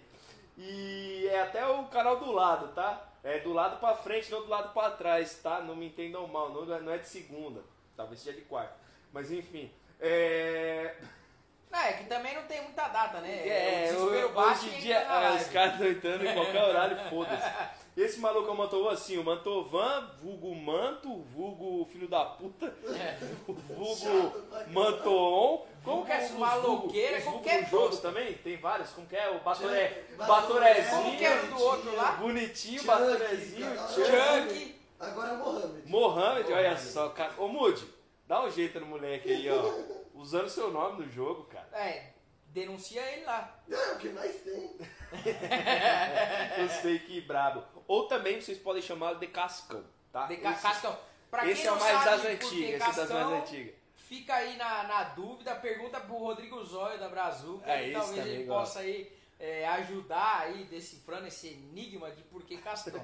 E é até o canal do lado, tá? É do lado pra frente, não do lado pra trás, tá? Não me entendam mal, não, não é de segunda, talvez seja de quarta. Mas enfim, é. Não, é que também não tem muita data, né? É, o desespero hoje baixo em e dia live. os caras estão entrando em qualquer horário, foda-se. Esse maluco é o Mantovan assim, o Mantovan, vulgo Manto, vulgo filho da puta, É. vulgo Mantoon. Como que é esse Maloqueira, como que é jogo também? Tem vários, como que é? O Batoré, Batoré. Batorezinho, Como que era o do outro lá? bonitinho, cara. Chuck. Agora é o Mohamed. Mohamed, olha só, cara. Ô Mude, dá um jeito no moleque aí, ó. Usando seu nome no jogo, cara. É, denuncia ele lá. É o que mais tem. Os fake brabo. Ou também vocês podem chamá-lo de Cascão, tá? De Ca- Esse- Cascão. Pra quem Esse é o mais das antigas, esse é das mais antigas. Fica aí na, na dúvida, pergunta pro Rodrigo Zóio da Brazuca. É, talvez ele gosta. possa aí é, ajudar aí decifrando esse enigma de por que Cascão.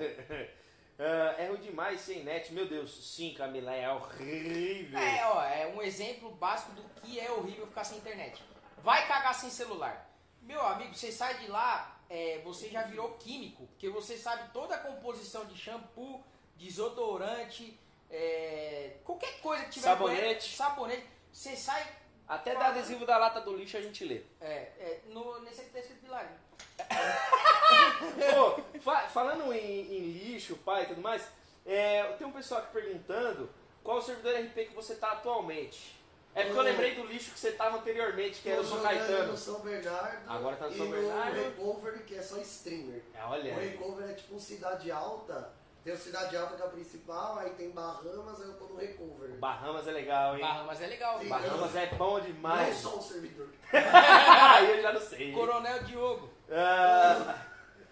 Ah, é ruim demais sem net, meu Deus. Sim, Camila, é horrível. É, ó, é um exemplo básico do que é horrível ficar sem internet. Vai cagar sem celular. Meu amigo, você sai de lá, é, você já virou químico, porque você sabe toda a composição de shampoo, desodorante, é, qualquer coisa que tiver Sabonete. com sabonete. Você sai, Até dar adesivo da lata do lixo a gente lê. é, é, no, nesse aqui tá escrito. Pô, fa- falando em, em lixo, pai e tudo mais, é, tem um pessoal aqui perguntando qual o servidor RP que você tá atualmente. É porque eu Hum. lembrei do lixo que você tava anteriormente, que era o São jogando Caetano. no São Bernardo. Agora tá no e São Bernardo. no Recover, que é só streamer. É, olha. O Recover é tipo um Cidade Alta. Tem o Cidade Alta que é a principal, aí tem Bahamas, aí eu tô no Recover. Bahamas é legal, hein? Bahamas é legal. Sim. Bahamas é bom Não demais. só um servidor. Aí eu já não sei. Coronel Diogo. Ah,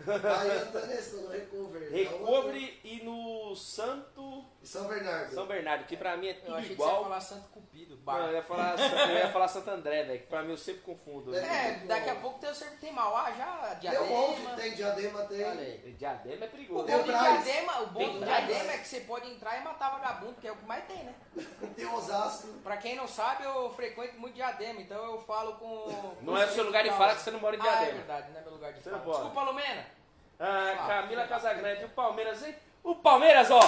Aí eu tô nesse, tô no Recover. Recovery e no Santo. E São Bernardo. São Bernardo, que pra mim é Eu tudo achei que você ia igual. falar Santo Cupido. Não, Bar. eu ia falar, eu ia falar Santo André, velho, que pra mim eu sempre confundo. É, daqui a pouco tem, sempre tem Mauá já, Tem um monte, Diadema. tem Diadema, tem. Olha. Diadema é O perigoso. Tem bom. Diadema, o bom do Braz. Diadema é que você pode entrar e matar vagabundo, que é o que mais tem, né? Tem Osasco. Pra quem não sabe, eu frequento muito Diadema, então eu falo com... Não é o seu lugar de fala que você não mora em Ah, é Diadema. verdade, não é meu lugar de Você fala. não pode. Desculpa, Lumena. Ah, Camila Casagrande, o Palmeiras, hein? O Palmeiras, ó,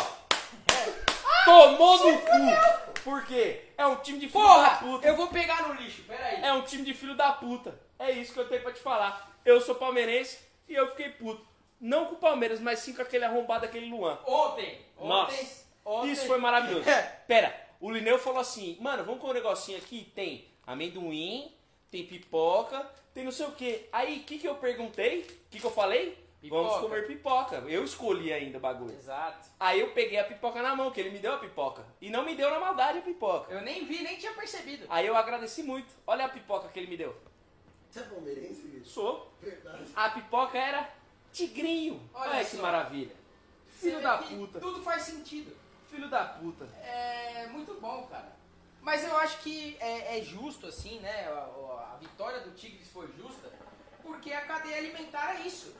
tomou no cu. Por quê? É um time de filho da Porra, puta. eu vou pegar no lixo, peraí. É um time de filho da puta. É isso que eu tenho pra te falar. Eu sou palmeirense e eu fiquei puto. Não com o Palmeiras, mas sim com aquele arrombado, aquele Luan. Ontem, ontem, Nossa, ontem... Isso foi maravilhoso. Pera, o Lineu falou assim, mano, vamos com um negocinho aqui, tem amendoim, tem pipoca, tem não sei o que. Aí, o que que eu perguntei? O que que eu falei? Vamos comer pipoca. Eu escolhi ainda o bagulho. Exato. Aí eu peguei a pipoca na mão, que ele me deu a pipoca. E não me deu na maldade a pipoca. Eu nem vi, nem tinha percebido. Aí eu agradeci muito. Olha a pipoca que ele me deu. Você é palmeirense, bicho? Sou. Verdade. A pipoca era tigrinho. Olha Olha, que só. maravilha. Você Filho da puta. Tudo faz sentido. Filho da puta. É muito bom, cara. Mas eu acho que é, é justo, assim, né? A, a vitória do Tigres foi justa, porque a cadeia alimentar é isso.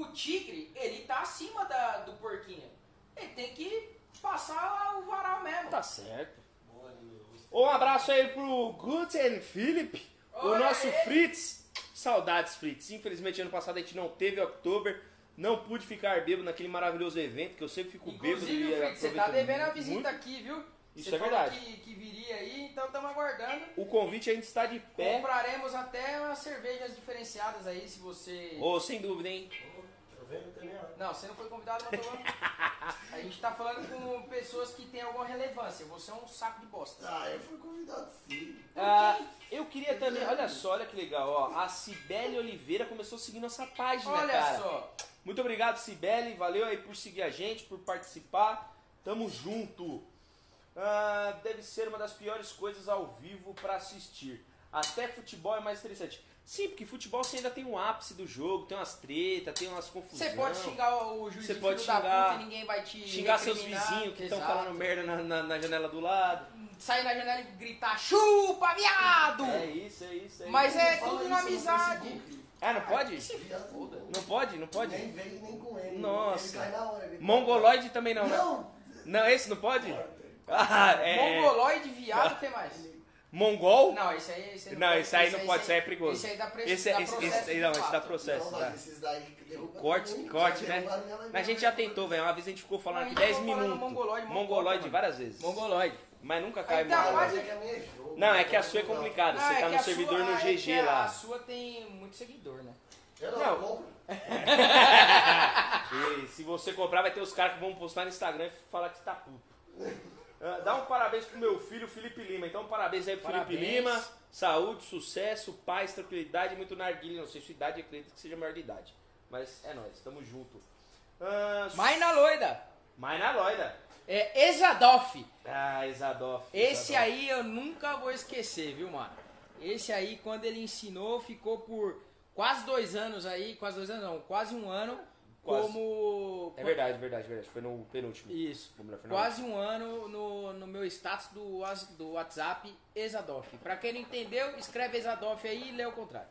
O Tigre, ele tá acima da, do porquinho. Ele tem que passar o varal mesmo. Tá certo. Um abraço aí pro Guten Philip, o nosso ele. Fritz. Saudades, Fritz. Infelizmente, ano passado a gente não teve Oktober. Não pude ficar bêbado naquele maravilhoso evento, que eu sempre fico bêbado Inclusive, e Fritz, você tá devendo a muito. visita aqui, viu? Isso você é falou verdade. Que, que viria aí, então estamos aguardando. O convite ainda está de pé. Compraremos até umas cervejas diferenciadas aí, se você... Ô, sem dúvida, hein? Vendo? Não hora. Não, você não foi convidado, mas tô falando. A gente tá falando com pessoas que têm alguma relevância. Você é um saco de bosta. Ah, eu fui convidado sim. Ah, eu queria também, olha só, olha que legal, ó. A Cibele Oliveira começou a seguir nossa página, Olha cara. só. Muito obrigado, Cibele. Valeu aí por seguir a gente, por participar. Tamo junto. Ah, deve ser uma das piores coisas ao vivo pra assistir. Até futebol é mais interessante. Sim, porque futebol você ainda tem um ápice do jogo, tem umas tretas, tem umas confusões. Você pode xingar o juiz Você de pode filho da xingar- puta e ninguém vai te Xingar seus vizinhos que estão falando merda na, na- na janela do lado. Sair na janela e gritar, chupa, viado! É isso, é isso, é Mas isso. é tudo na amizade. Ah, não pode? Se foda. Não pode? Não pode? Nem vem nem com ele. Nossa. Ele cai na hora. ele- Mongoloide também não, né? Não! Não, esse não pode? Ah, é. Mongoloide, viado, o que mais? Mongol? Não, esse aí, esse aí Não, pode. esse aí não pode, isso aí é esse- perigoso. Esse aí dá, pre... Esse, dá esse, processo. esse, não, esse dá processo. Não, mas esses daí que derrubam Corte, mundo, corte, né? Mas a gente já tentou, velho. Uma vez a gente ficou falando Não, aqui gente 10 ficou falando minutos. mongoloide, mongol, Mongoloide várias vezes. Mongoloide. Mas nunca cai tá Mas é é jogo. Não, é que a sua é complicada. Você é tá no servidor sua- no é GG que a- A lá. sua tem muito seguidor, né? Eu não, Não. compro. E se você comprar, vai ter os caras que vão postar no Instagram e falar que você tá puto. Ah, Dá um parabéns pro meu filho, Felipe Lima. Então, parabéns aí pro Parabéns. Felipe Lima. Saúde, sucesso, paz, tranquilidade muito narguilha. Não sei sua idade, acredito que seja maior de idade. Mas é nóis, tamo junto. Mas na loida. Mas na loida. É Exadoff. Ah, Isadoff. Esse aí eu nunca vou esquecer, viu, mano? Esse aí, quando ele ensinou, ficou por quase dois anos aí, quase dois anos não, quase um ano, Quase. como... É verdade, verdade, verdade. Foi no penúltimo. Isso. Quase um ano no, no meu status do, do WhatsApp, Exadoff. Pra quem não entendeu, escreve Exadoff aí e lê o contrário.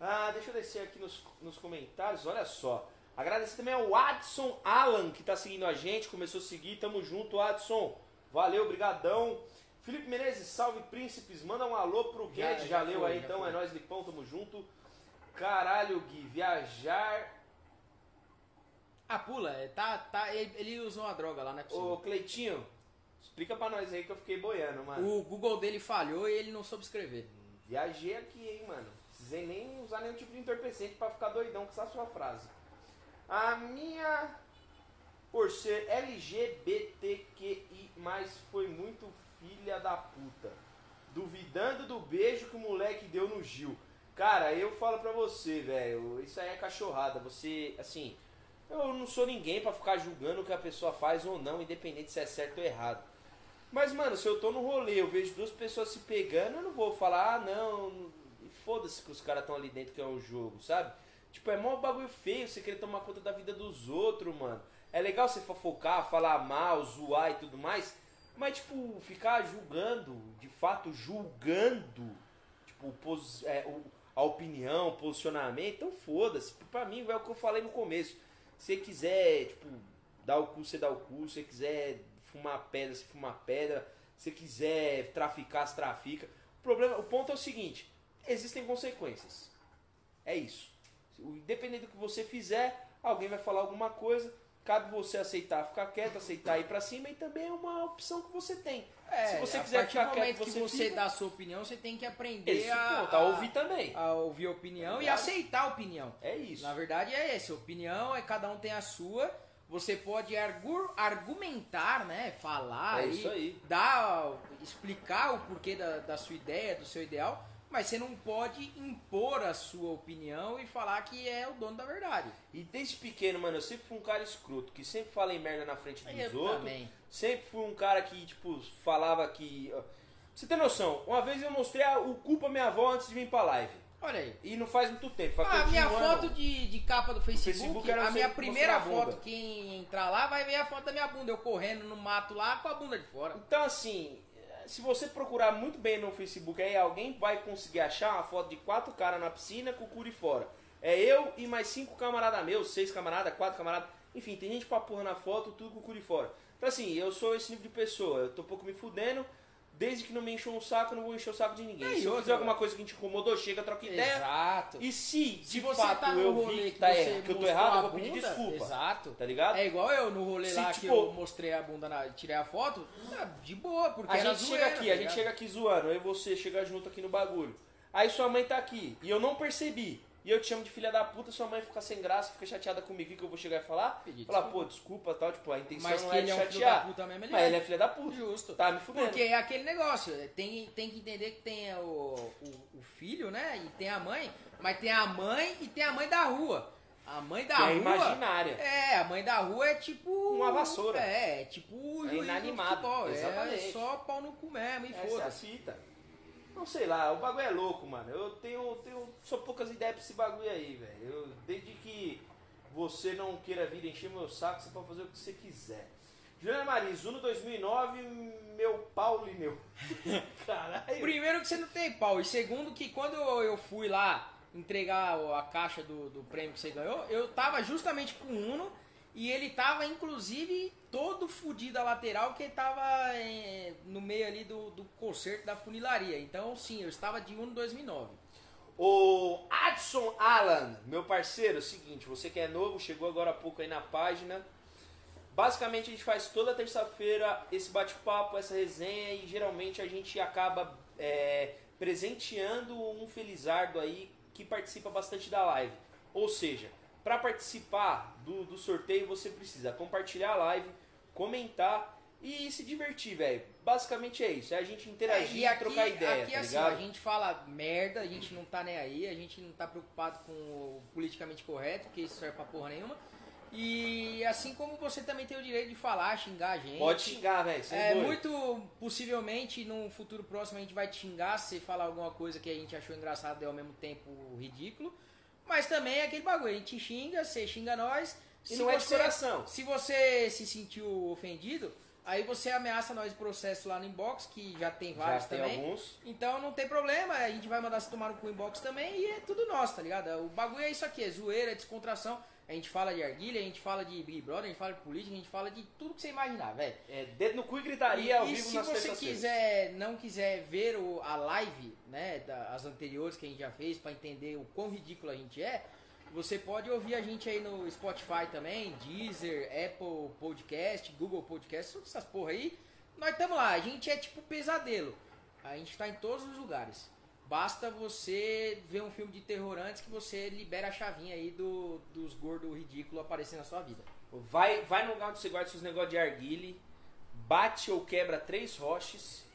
Ah, deixa eu descer aqui nos, nos comentários, olha só. Agradecer também ao Adson Alan, que tá seguindo a gente, começou a seguir, tamo junto, Adson. Valeu, brigadão. Felipe Menezes, salve príncipes, manda um alô pro Já- Guedes, já já, leu foi, aí já então, foi. é nóis, Lipão, tamo junto. Caralho, Gui, viajar... Ah, pula, é, tá, tá, ele, ele usou uma droga lá, é possível. Ô, Cleitinho, explica pra nós aí que eu fiquei boiando, mano. O Google dele falhou e ele não soube escrever. Viajei aqui, hein, mano. Precisei nem usar nenhum tipo de entorpecente pra ficar doidão com essa sua frase. A minha, por ser LGBTQI, foi muito filha da puta. Duvidando do beijo que o moleque deu no Gil. Cara, eu falo pra você, velho, isso aí é cachorrada. Você, assim, eu não sou ninguém pra ficar julgando o que a pessoa faz ou não, independente se é certo ou errado. Mas, mano, se eu tô no rolê, eu vejo duas pessoas se pegando, eu não vou falar, ah, não, foda-se que os caras estão ali dentro que é um jogo, sabe? Tipo, é mó bagulho feio você querer tomar conta da vida dos outros, mano. É legal você fofocar, falar mal, zoar e tudo mais, mas, tipo, ficar julgando, de fato, julgando, tipo, é, o- a opinião, posicionamento, então foda-se. Pra mim, é o que eu falei no começo. Se você quiser, tipo, dar o cu, você dá o cu. Se você quiser fumar pedra, você fuma pedra. Se quiser traficar, se trafica. O, problema, o ponto é o seguinte: existem consequências. É isso. Independente do que você fizer, alguém vai falar alguma coisa. Cabe você aceitar ficar quieto, aceitar ir pra cima e também é uma opção que você tem. É, Se você quiser ficar quieto, momento que você você fica. dá a sua opinião, você tem que aprender Esse a, ponto, a ouvir também. a ouvir a opinião e Ligado? aceitar a opinião. É isso. Na verdade é esse, a opinião é cada um tem a sua. Você pode argu- argumentar, né? Falar, É isso aí. dar, explicar o porquê da, da sua ideia, do seu ideal, mas você não pode impor a sua opinião e falar que é o dono da verdade. E desde pequeno, mano, eu sempre fui um cara escroto, que sempre falei merda na frente dos Eu outros. também. Sempre fui um cara que, tipo, falava que. Você tem noção? Uma vez eu mostrei a- o cu pra minha avó antes de vir pra live. Olha aí. E não faz muito tempo. faz Ah, a minha um foto de, de capa do Facebook, Facebook era a minha primeira a foto, quem entrar lá vai ver a foto da minha bunda, eu correndo no mato lá com a bunda de fora. Então, assim, se você procurar muito bem no Facebook, aí alguém vai conseguir achar uma foto de quatro caras na piscina com o cu de fora. É eu e mais cinco camaradas meus, seis camaradas, quatro camaradas. Enfim, tem gente pra porra na foto, tudo com o cu de fora. Então, assim, eu sou esse tipo de pessoa. Eu tô um pouco me fudendo. Desde que não me encham o saco, eu não vou encher o saco de ninguém. É, se eu outra, fizer alguma coisa que te incomodou, chega, troca ideia. Exato. E se, Se de você fato, tá eu vi que, que, tá você errado, que eu tô errado, eu vou pedir bunda, desculpa. Exato. Tá ligado? É igual eu no rolê Se, lá que tipo- eu mostrei a bunda, na, tirei a foto, tá de boa, porque A gente zoeira, chega aqui, tá a gente chega aqui zoando, e você chega junto aqui no bagulho. Aí sua mãe tá aqui e eu não percebi. E eu te chamo de filha da puta, sua mãe fica sem graça, fica chateada comigo, o que eu vou chegar e falar? Pedir Falar, desculpa. pô, desculpa, tal, tipo, a intenção Mas não é é um filho da chatear. puta mesmo, ele mas é. ele é filha da puta. Justo. Tá me fudendo. Porque é aquele negócio, é, tem, tem que entender que tem o, o, o filho, né? E tem a mãe, mas tem a mãe e tem a mãe da rua. A mãe da Que é rua. imaginária. É, a mãe da rua é tipo. Uma vassoura. É, é tipo É inanimado, É exatamente. só pau no cu mesmo e Essa é a foda-se. fita. Não sei lá, o bagulho é louco, mano. Eu tenho, tenho só poucas ideias pra esse bagulho aí, velho. Eu- Desde que você não queira vir encher meu saco, você pode fazer o que você quiser. Juliana Maris, Uno 2009, meu Paulo e meu. Caralho. Primeiro que você não tem pau. E segundo que quando eu eu fui lá entregar a caixa do, do prêmio que você ganhou, eu tava justamente com o Uno e ele tava inclusive todo fudido a lateral que tava eh, no meio ali do, do concerto da funilaria. Então sim, eu estava de Uno 2009. O Adson Alan, meu parceiro, é o seguinte, você que é novo, chegou agora há pouco aí na página. Basicamente a gente faz toda terça-feira esse bate-papo, essa resenha e geralmente a gente acaba é, presenteando um felizardo aí que participa bastante da live. Ou seja, para participar do, do sorteio você precisa compartilhar a live, comentar e se divertir, velho. Basicamente é isso, é a gente interagir e, trocar ideia, aqui tá assim, ligado? a gente fala merda, a gente não tá nem aí, a gente não tá preocupado com o politicamente correto, porque isso serve pra porra nenhuma. E assim como você também tem o direito de falar, xingar a gente. Pode xingar, velho. É, doido. muito possivelmente num futuro próximo a gente vai te xingar se falar alguma coisa que a gente achou engraçado e ao mesmo tempo ridículo. Mas também é aquele bagulho, a gente xinga, você xinga nós. E não é de coração. Se você se sentiu ofendido, aí você ameaça nós de processo lá no inbox, que já tem vários Já tem também. alguns. Então não tem problema, a gente vai mandar você tomar no cu inbox também e é tudo nosso, tá ligado? O bagulho é isso aqui, é zoeira, é descontração. A gente fala de arguilha, a gente fala de Big Brother, a gente fala de política, a gente fala de tudo que você imaginar, velho. É, dedo no cu e gritaria ao E, e vivo se nas você terças-feiras. quiser, não quiser ver o, a live, né, das anteriores que a gente já fez pra entender o quão ridículo a gente é, você pode ouvir a gente aí no Spotify também, Deezer, Apple Podcast, Google Podcast, todas essas porra aí. Nós estamos lá, a gente é tipo pesadelo. A gente tá em todos os lugares. Basta você ver um filme de terror antes que você libera a chavinha aí do, dos gordos ridículos aparecendo na sua vida. Vai, vai no lugar onde você guarda seus negócios de arguile, bate ou quebra três roches,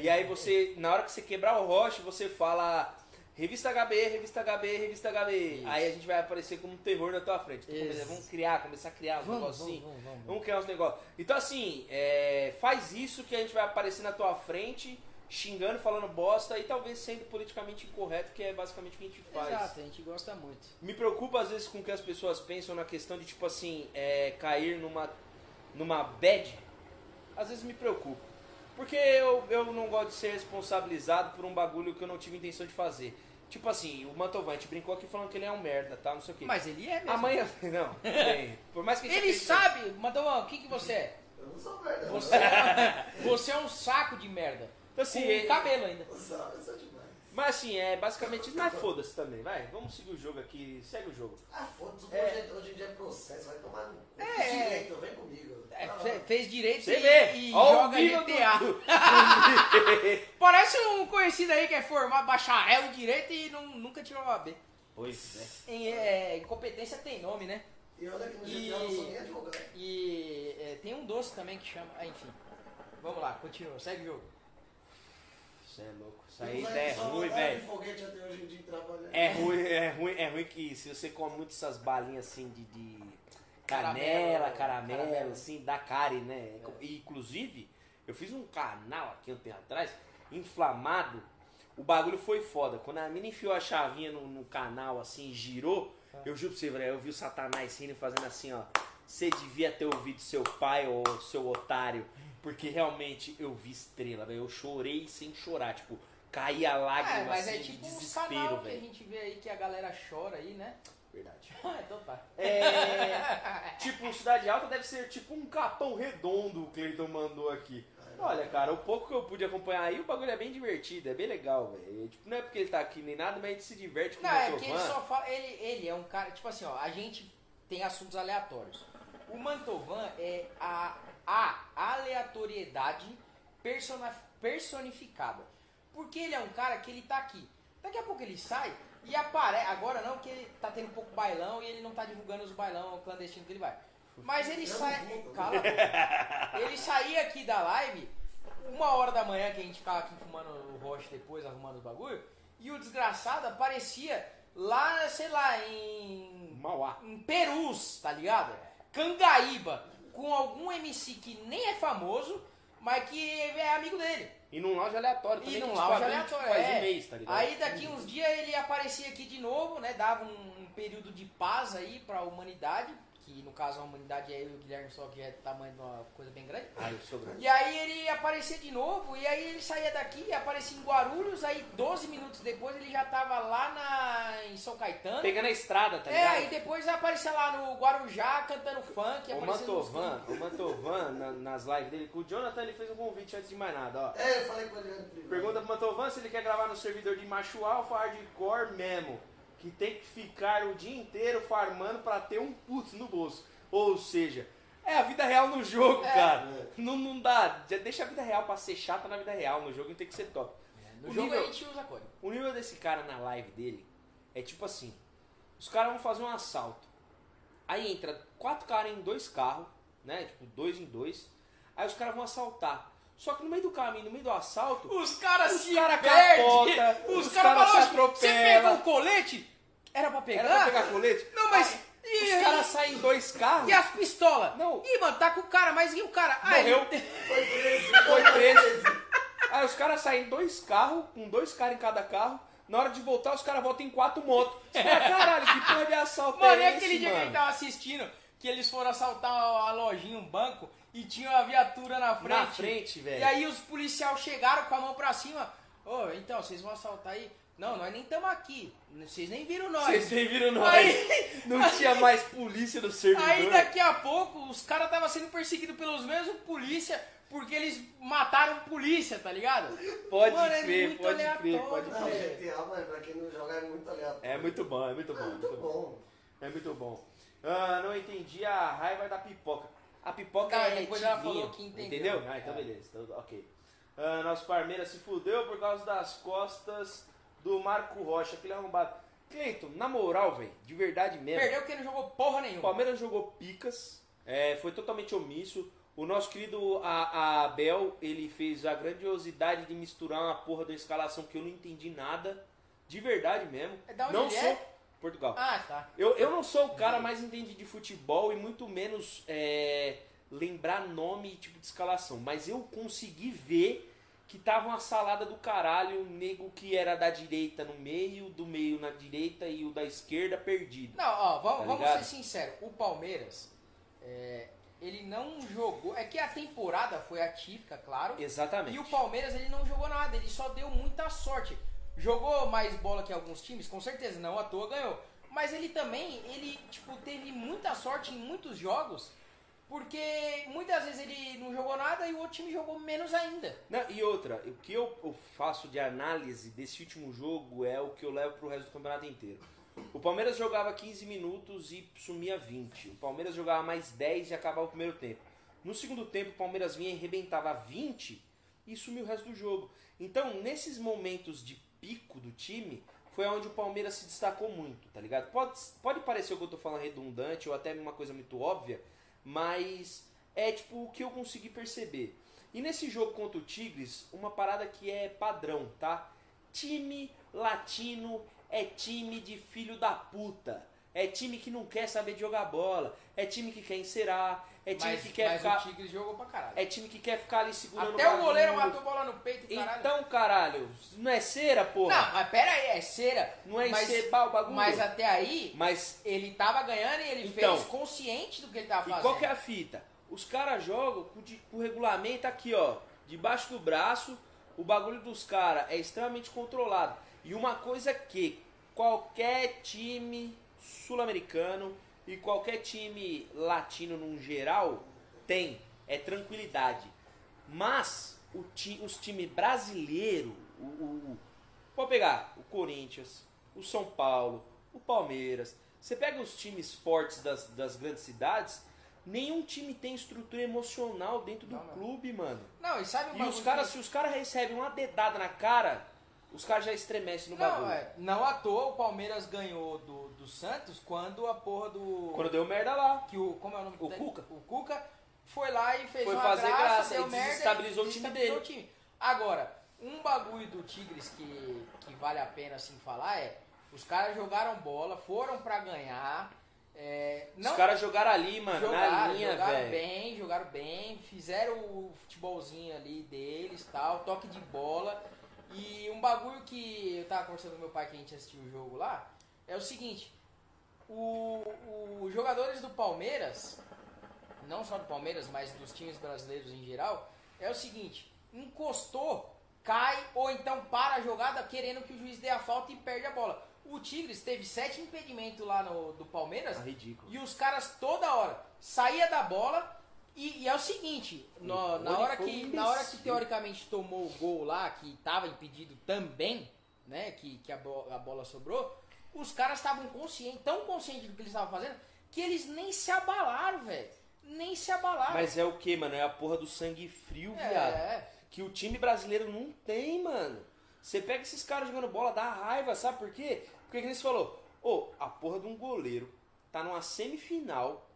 e aí você, na hora que você quebrar o roche, você fala revista HB, revista HB, revista HB. Isso. Aí a gente vai aparecer como um terror na tua frente. Isso. vamos criar, começar a criar uns Vamos, negócios vamos, vamos, vamos. Vamos criar uns negócios. Então assim, é, faz isso que a gente vai aparecer na tua frente xingando, falando bosta e talvez sendo politicamente incorreto, que é basicamente o que a gente faz. Exato, a gente gosta muito. Me preocupa às vezes com o que as pessoas pensam na questão de, tipo assim, é, cair numa, numa bad. Às vezes me preocupa. Porque eu, eu não gosto de ser responsabilizado por um bagulho que eu não tive intenção de fazer. Tipo assim, o Mantovan, a gente brincou aqui falando que ele é um merda, tá? Não sei o quê. Mas ele é mesmo. Amanhã. Não, bem, por mais que a gente Ele acredite- sabe, Mantovão, o que, que você é? Eu não sou merda. Você é, você é um saco de merda. Assim, Com é- cabelo ainda. sou demais. Mas assim, é basicamente isso. Mas foda-se também, vai. Vamos seguir o jogo aqui. Segue o jogo. Ah, foda-se, É. hoje, hoje em dia é processo, vai tomar no cu. É, Fiz é. direito, vem comigo. É, fe- fez direito Você e, vê. e Ó joga GTA. do- Parece um conhecido aí que é formado bacharel em direito e não, nunca tirou a B. Pois é. Em é, incompetência tem nome, né? E olha que no GTA E- eu não sou nem advogado. E é, tem um doce também que chama. Ah, enfim. Vamos lá, continua, segue o jogo. Você é louco. Isso aí é ruim, velho. É ruim, é ruim, é ruim que se você come muito essas balinhas assim de, de canela, Caramelo, caramelo, caramelo. assim, dá cárie, né? E, inclusive, eu fiz um canal aqui um tempo atrás, inflamado. O bagulho foi foda. Quando a mina enfiou a chavinha no, no canal, assim, girou, eu juro pra você, velho, eu vi o Satanás rindo e fazendo assim, ó. Você devia ter ouvido seu pai ou seu otário, porque realmente eu vi estrela, velho. Eu chorei sem chorar, tipo, caía lágrima É, mas assim, é de tipo uns desespero, canal que a velho. gente vê aí que a galera chora aí, né? Verdade. Ah, então tá. É, tipo, Cidade Alta deve ser tipo um capão redondo o Cleiton mandou aqui. Olha, cara, o pouco que eu pude acompanhar aí, o bagulho é bem divertido, é bem legal, velho. Tipo, não é porque ele tá aqui nem nada, mas a gente se diverte com Não, o é porque ele só fala. Ele, ele é um cara. Tipo assim, ó, a gente tem assuntos aleatórios. O Mantovan é a, a aleatoriedade personificada. Porque ele é um cara que ele tá aqui. Daqui a pouco ele sai e aparece. Agora não, porque ele tá tendo um pouco bailão e ele não tá divulgando os bailão clandestinos que ele vai. Mas ele sai. Cala a boca. Ele saía aqui da live, uma hora da manhã que a gente ficava aqui fumando o roche depois, arrumando os bagulho, e o desgraçado aparecia lá, sei lá, em. Mauá. em Perus, tá ligado? Cangaíba, com algum MC que nem é famoso, mas que é amigo dele. E num lounge aleatório também, E num lounge aleatório, faz é. um mês, tá ligado? Aí daqui uns dias ele aparecia aqui de novo, né? Dava um, um período de paz aí pra humanidade, que no caso a humanidade é eu e o Guilherme, só que é tamanho de uma coisa bem grande. Sou grande. E aí ele aparecia de novo, e aí ele saía daqui, aparecia em Guarulhos, aí 12 minutos depois ele já tava lá na, em São Caetano. Pegando a estrada, tá é, ligado? aí depois aparecia lá no Guarujá cantando funk, O Mantovan, o Mantovan, na- nas lives dele, com o Jonathan, ele fez um convite antes de mais nada, ó. É, eu falei com ele. Pergunta pro Mantovan se ele quer gravar no servidor de macho alfa hardcore mesmo. Que tem que ficar o dia inteiro farmando pra ter um putz no bolso. Ou seja, é a vida real no jogo, É. cara. Não, não dá. Deixa a vida real pra ser chata na vida real. No jogo tem que ser top. No O jogo nível- a gente usa código. O nível desse cara na live dele é tipo assim: os caras vão fazer um assalto. Aí entra quatro caras em dois carros, né? Tipo, dois em dois. Aí os caras vão assaltar. Só que no meio do caminho, no meio do assalto, Os caras se cara perdem. Os, os caras cara se falam, atropela. você pegou o colete? Era pra pegar? era pra pegar colete. Não, mas... Aí, e, os caras saem em dois carros. e as pistolas? Não. Ih, mano, tá com o cara, mas e o cara? Morreu. ele- Foi preso. Foi preso. Aí os caras saem em dois carros, com dois caras em cada carro. Na hora de voltar, os caras voltam em quatro motos. Você fala, caralho, que porra de assalto Mano, e é aquele esse, dia que a gente tava assistindo, que eles foram assaltar a lojinha, um banco, e tinha uma viatura na frente. Na frente, velho. E aí os policiais chegaram com a mão pra cima. Ô, então, vocês vão assaltar aí? Não, nós nem estamos aqui. Vocês nem viram nós. Vocês nem viram nós. Aí- Não tinha mais polícia no servidor. Aí daqui a pouco os caras estavam sendo perseguidos pelos mesmos polícia porque eles mataram polícia, tá ligado? Pode Mano, é crer, muito pode crer, aleatório, pode Não, crer. GTA, mano, pra quem não joga é muito aleatório. É muito bom, é muito bom. É é muito bom. É muito bom. Ah, não entendi a raiva da pipoca. A pipoca Não, é depois ela falou que entendeu. Ah, então É. beleza. Então, ok. Ah, nosso Parmeira se fudeu por causa das costas do Marco Rocha, aquele arrombado. Cleiton, na moral, velho, de verdade mesmo. Perdeu porque não jogou porra O nenhuma. Palmeiras jogou picas, é, foi totalmente omisso. O nosso querido a, a Abel, ele fez a grandiosidade de misturar uma porra da escalação que eu não entendi nada. De verdade mesmo. É da onde não sou. é? Portugal. Ah, tá. Eu, eu não sou o cara mais entendido de futebol e muito menos é, lembrar nome e tipo de escalação. Mas eu consegui ver que tava uma salada do caralho, um nego que era da direita no meio, do meio na direita e o da esquerda perdido. Não, ó, vamos, Tá vamos ser sinceros. O Palmeiras, é, ele não jogou. É que a temporada foi atípica, claro. Exatamente. E o Palmeiras, ele não jogou nada, ele só deu muita sorte. Jogou mais bola que alguns times, com certeza, não à toa ganhou. Mas ele também, ele, tipo, teve muita sorte em muitos jogos, porque muitas vezes ele não jogou nada e o outro time jogou menos ainda. Não, e outra, o que eu, faço de análise desse último jogo é o que eu levo pro resto do campeonato inteiro. O Palmeiras jogava 15 minutos e sumia 20. O Palmeiras jogava mais 10 e acabava o primeiro tempo. No segundo tempo, o Palmeiras vinha e arrebentava 20 e sumiu o resto do jogo. Então, nesses momentos de pico do time, foi onde o Palmeiras se destacou muito, tá ligado? Pode, pode parecer o que eu tô falando redundante ou até uma coisa muito óbvia, mas é tipo o que eu consegui perceber. E nesse jogo contra o Tigres, uma parada que é padrão, tá? Time latino é time de filho da puta. É time que não quer saber de jogar bola. É time que quer encerar. É time Mas, que quer ficar. o Tigres jogou pra caralho. É time que quer ficar ali segurando Até o goleiro matou bola no peito, caralho. Então, caralho, não é cera, porra? Não, mas pera aí, é cera. Não, é mas, encebar o bagulho. mas até aí, Mas ele tava ganhando e ele Então. fez consciente do que ele tava E fazendo. qual que é a fita? Os caras jogam com, de- com o regulamento aqui, ó, debaixo do braço. O bagulho dos caras é extremamente controlado. E uma coisa que qualquer time sul-americano e qualquer time latino no geral tem é tranquilidade. Mas o ti- os times brasileiros, o, o- o- pode pegar o Corinthians, o São Paulo, o Palmeiras. Você pega os times fortes das, das grandes cidades, nenhum time tem estrutura emocional dentro do Não, clube, mano. Não, e sabe um E os caras, que- se os caras recebem uma dedada na cara, os caras já estremecem no Não, bagulho. é, não à toa o Palmeiras ganhou do, do Santos quando a porra do. Quando deu merda lá. que o, como é o nome O? Cuca. O Cuca foi lá e fez Foi uma fazer graça, graça, deu e merda desestabilizou e o time dele. o time. Agora, um bagulho do Tigres que, que vale a pena assim falar é os caras jogaram bola, foram pra ganhar. é, não os caras jogaram ali, mano, jogaram, na linha, jogaram velho. bem, jogaram bem, fizeram o futebolzinho ali deles, tal, toque de bola. E um bagulho que eu tava conversando com meu pai que a gente assistiu o jogo lá, é o seguinte, os jogadores do Palmeiras, não só do Palmeiras, mas dos times brasileiros em geral, é o seguinte, encostou, cai ou então para a jogada querendo que o juiz dê a falta e perde a bola. O Tigres teve sete impedimentos lá no, do Palmeiras Tá ridículo. e os caras toda hora saía da bola e, e é o seguinte, no- na, hora que, na hora que teoricamente tomou o gol lá, que tava impedido também, né, que, que a, bo- a bola sobrou, os caras estavam conscientes, tão conscientes do que eles estavam fazendo, que eles nem se abalaram, velho. Nem se abalaram. Mas é o que, mano? É a porra do sangue frio, viado. é, Que o time brasileiro não tem, mano. Você pega esses caras jogando bola, dá raiva, sabe por quê? Porque que eles falou, ô, a porra de um goleiro tá numa semifinal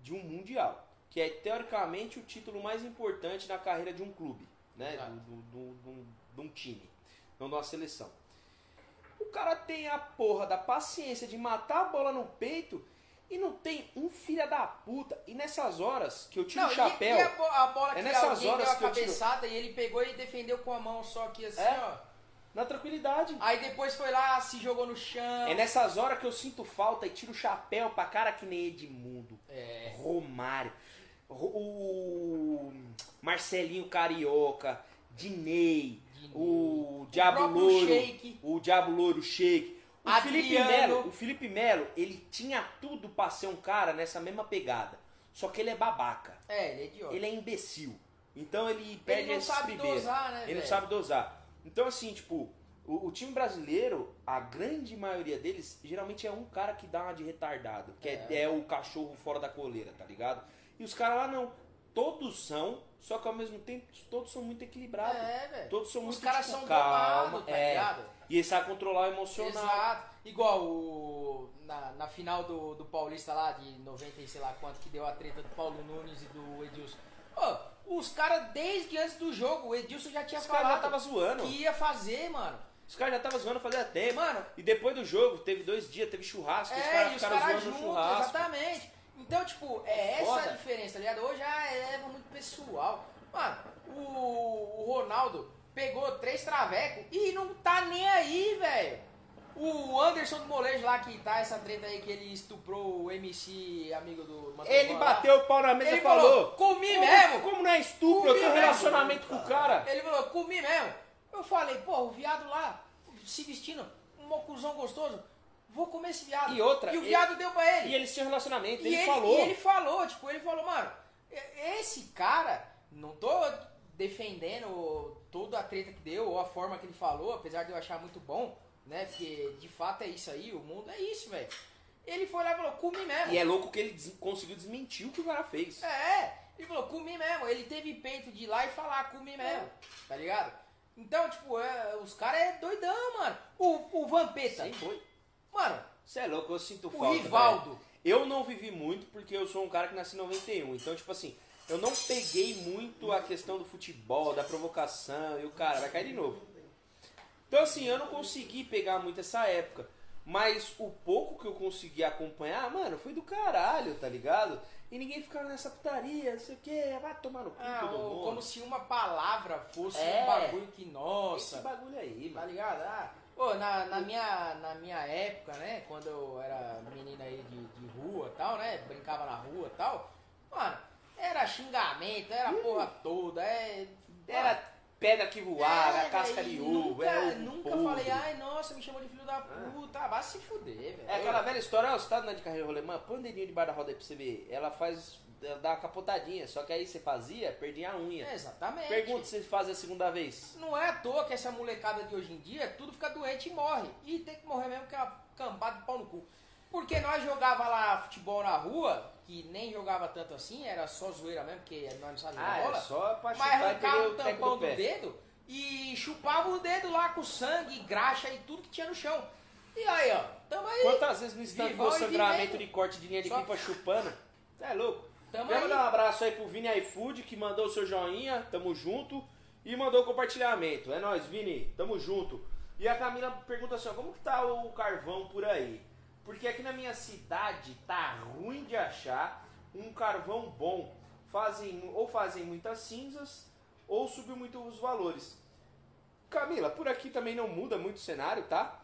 de um mundial, que é teoricamente o título mais importante na carreira de um clube, né? Exato. Do, do- do- do- de um time, não de uma seleção. O cara tem a porra da paciência de matar a bola no peito e não tem um filho da puta. E nessas horas que eu tiro Não, o e- chapéu. E, a, bo- a bola É que nessas horas deu a que cabeçada e ele pegou e defendeu com a mão só aqui assim, É. ó. Na tranquilidade. Aí depois foi lá, se jogou no chão. É nessas horas que eu sinto falta e tiro o chapéu pra cara que nem Edmundo, É. Romário, Ro- o Marcelinho Carioca, Dinei, o Diabo Louro, Sheik. o Diabo Louro Sheik. O Felipe Adriano. Melo, o Felipe Melo, ele tinha tudo pra ser um cara nessa mesma pegada. Só que ele é babaca. É, ele é idiota. Ele é imbecil. Então ele perde não esses primeiros. dosar, né, Ele não velho? sabe dosar. Então, assim, tipo, o, o time brasileiro, a grande maioria deles, geralmente é um cara que dá uma de retardado. Que é, É. é o cachorro fora da coleira, tá ligado? E os caras lá não. Todos são, só que ao mesmo tempo todos são muito equilibrados. É, velho. Todos são Os muito caras tipo, são calma, tá é. ligado? E eles sabem controlar o emocional. Exato. Igual o. Na, na final do, do Paulista lá, de 90 e sei lá quanto, que deu a treta do Paulo Nunes e do Edilson. Ô, os caras, desde antes do jogo, o Edilson já tinha Os caras já falado tava zoando. que ia fazer, mano. Os caras já estavam zoando fazia tempo. Mano, E depois do jogo, teve dois dias, teve churrasco, os é, caras os caras zoando no juntos, churrasco. exatamente. Então, tipo, é essa Foda. a diferença, tá ligado? Hoje já leva muito pessoal. Mano, o, o Ronaldo, pegou três travecos e não tá nem aí, velho. O Anderson do Molejo lá que tá essa treta aí que ele estuprou o MC amigo do Ele lá. bateu o pau na mesa e falou. comi como, mesmo. Como não é estupro? Eu tenho mesmo. relacionamento com o cara. Ele falou, comi mesmo. Eu falei, pô, o viado lá, se vestindo, um mocuzão gostoso, vou comer esse viado. E outra, E o ele- viado deu pra ele. E eles tinham relacionamento. E Ele, ele, falou. e ele falou, tipo, ele falou, mano, esse cara, não tô defendendo toda a treta que deu, ou a forma que ele falou, apesar de eu achar muito bom, né? Porque de fato é isso aí, o mundo é isso, velho. Ele foi lá e falou, comi mesmo. E é louco que ele des- conseguiu desmentir o que o cara fez. É, ele falou, comi mesmo. Ele teve peito de ir lá e falar, comi mesmo. Tá ligado? Então, tipo, é, os caras é doidão, mano. O, o Vampeta. Sim, foi. Mano, Você é louco, eu sinto o falta. Rivaldo. velho. Eu não vivi muito porque eu sou um cara que nasci em 91. Então, tipo assim, eu não peguei muito a questão do futebol, da provocação e o cara vai cair de novo. Então, assim, eu não consegui pegar muito essa época. Mas o pouco que eu consegui acompanhar, mano, foi do caralho, tá ligado? E ninguém ficava nessa putaria, não sei o que, vai tomar no cu Ah, todo o- mundo. como se uma palavra fosse É. um bagulho que, Esse nossa, bagulho aí, tá mano. ligado? Ah, pô, na, na, minha, na minha época, né, quando eu era menina aí de, de rua e tal, né, brincava na rua e tal, mano, era xingamento, era porra toda, é... Era pedra que voava, É, casca de uva, era ovo nunca podre. falei, ai, nossa, me chamou de filho da puta, vai se fuder, velho. É aquela velha história, ó, você tá andando de carreira rolemã, põe o dedinho debaixo da roda aí pra você ver. Ela faz, dá uma capotadinha, só que aí você fazia, perdia a unha. É, exatamente. Pergunta se você faz a segunda vez. Não é à toa que essa molecada de hoje em dia, tudo fica doente e morre. E tem que morrer mesmo que é uma cambada de pau no cu. Porque nós jogava lá futebol na rua, que nem jogava tanto assim, era só zoeira mesmo, porque nós não sabíamos Ah, é bola. só pra Mas arrancava o o tampão do dedo e chupava o dedo lá com sangue, graxa e tudo que tinha no chão. E aí, ó, tamo aí. Quantas vezes no instante Vivão foi e sangramento de corte de linha de pipa chupando? Você é louco? Tamo Quero aí. dar um abraço aí pro Vini iFood, que mandou o seu joinha, tamo junto. E mandou o compartilhamento. É nóis, Vini, tamo junto. E a Camila pergunta assim, ó, como que tá o carvão por aí? Porque aqui na minha cidade tá ruim de achar um carvão bom. Fazem, ou fazem muitas cinzas, ou subiu muito os valores. Camila, por aqui também não muda muito o cenário, tá?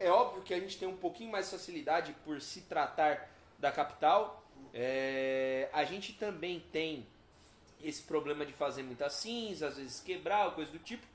É óbvio que a gente tem um pouquinho mais facilidade por se tratar da capital. É, a gente também tem esse problema de fazer muita cinza, às vezes quebrar, coisa do tipo.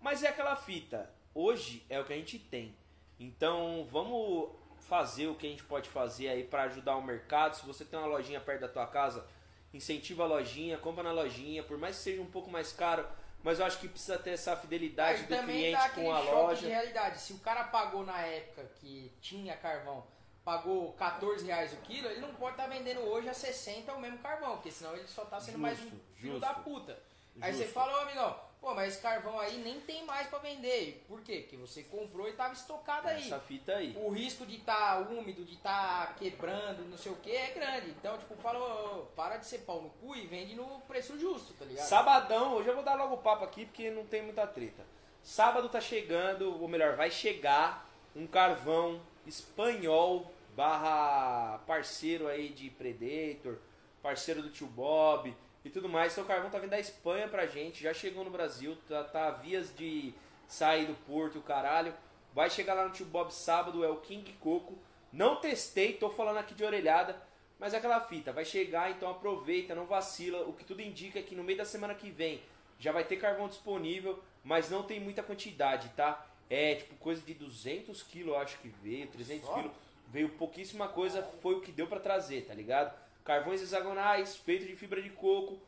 Mas é aquela fita. Hoje é o que a gente tem. Então vamos fazer o que a gente pode fazer aí para ajudar o mercado. Se você tem uma lojinha perto da tua casa, incentiva a lojinha, compra na lojinha, por mais que seja um pouco mais caro, mas eu acho que precisa ter essa fidelidade Aí do cliente com a loja. de realidade. Se o cara pagou na época que tinha carvão, pagou 14 reais o quilo, ele não pode estar vendendo hoje a 60 o mesmo carvão, porque senão ele só tá sendo mais um Justo, filho justo. da puta. Aí você Justo. fala, ô amigão, pô, mas esse carvão aí nem tem mais pra vender. Por quê? Porque você comprou e tava estocado aí. Essa fita aí. O risco de estar úmido, de estar quebrando, não sei o que, é grande. Então, tipo, fala, ô, para de ser pau no cu e vende no preço justo, tá ligado? Sabadão, hoje eu vou dar logo o papo aqui porque não tem muita treta. Sábado tá chegando, ou melhor, vai chegar um carvão espanhol barra parceiro aí de Predator, parceiro do tio Bob e tudo mais. Então o carvão tá vindo da Espanha pra gente, já chegou no Brasil, tá, tá a vias de sair do porto, o caralho. Vai chegar lá no tio Bob sábado, é o King Coco. Não testei, tô falando aqui de orelhada, mas é aquela fita, vai chegar, então aproveita, não vacila. O que tudo indica é que no meio da semana que vem já vai ter carvão disponível, mas não tem muita quantidade, tá? É tipo coisa de 200 quilos, eu acho que veio, 300 Só? quilos. Veio pouquíssima coisa, foi o que deu pra trazer, tá ligado? Carvões hexagonais, feito de fibra de coco,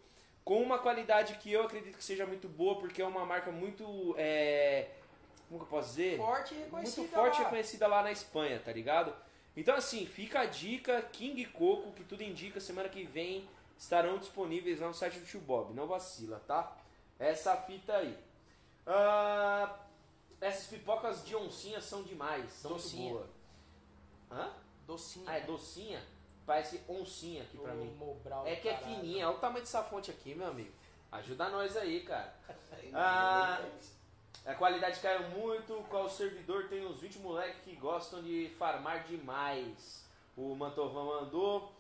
com uma qualidade que eu acredito que seja muito boa, porque é uma marca muito. É... Como que eu posso dizer? Forte e reconhecida muito forte e lá. reconhecida lá na Espanha, tá ligado? Então assim, fica a dica, King Coco, que tudo indica, semana que vem estarão disponíveis lá no site do Tio Bob. Não vacila, tá? Essa fita aí. Ah, essas pipocas de oncinha são demais, são Docinha. boas. Hã? Docinho. Ah, é docinha? Parece oncinha aqui pra Ô, mim. Mobral É que é caralho. fininha, olha o tamanho dessa fonte aqui, meu amigo. Ajuda nós aí, cara. Ah, a qualidade caiu muito, qual servidor tem uns 20 moleques que gostam de farmar demais. O Mantovan mandou.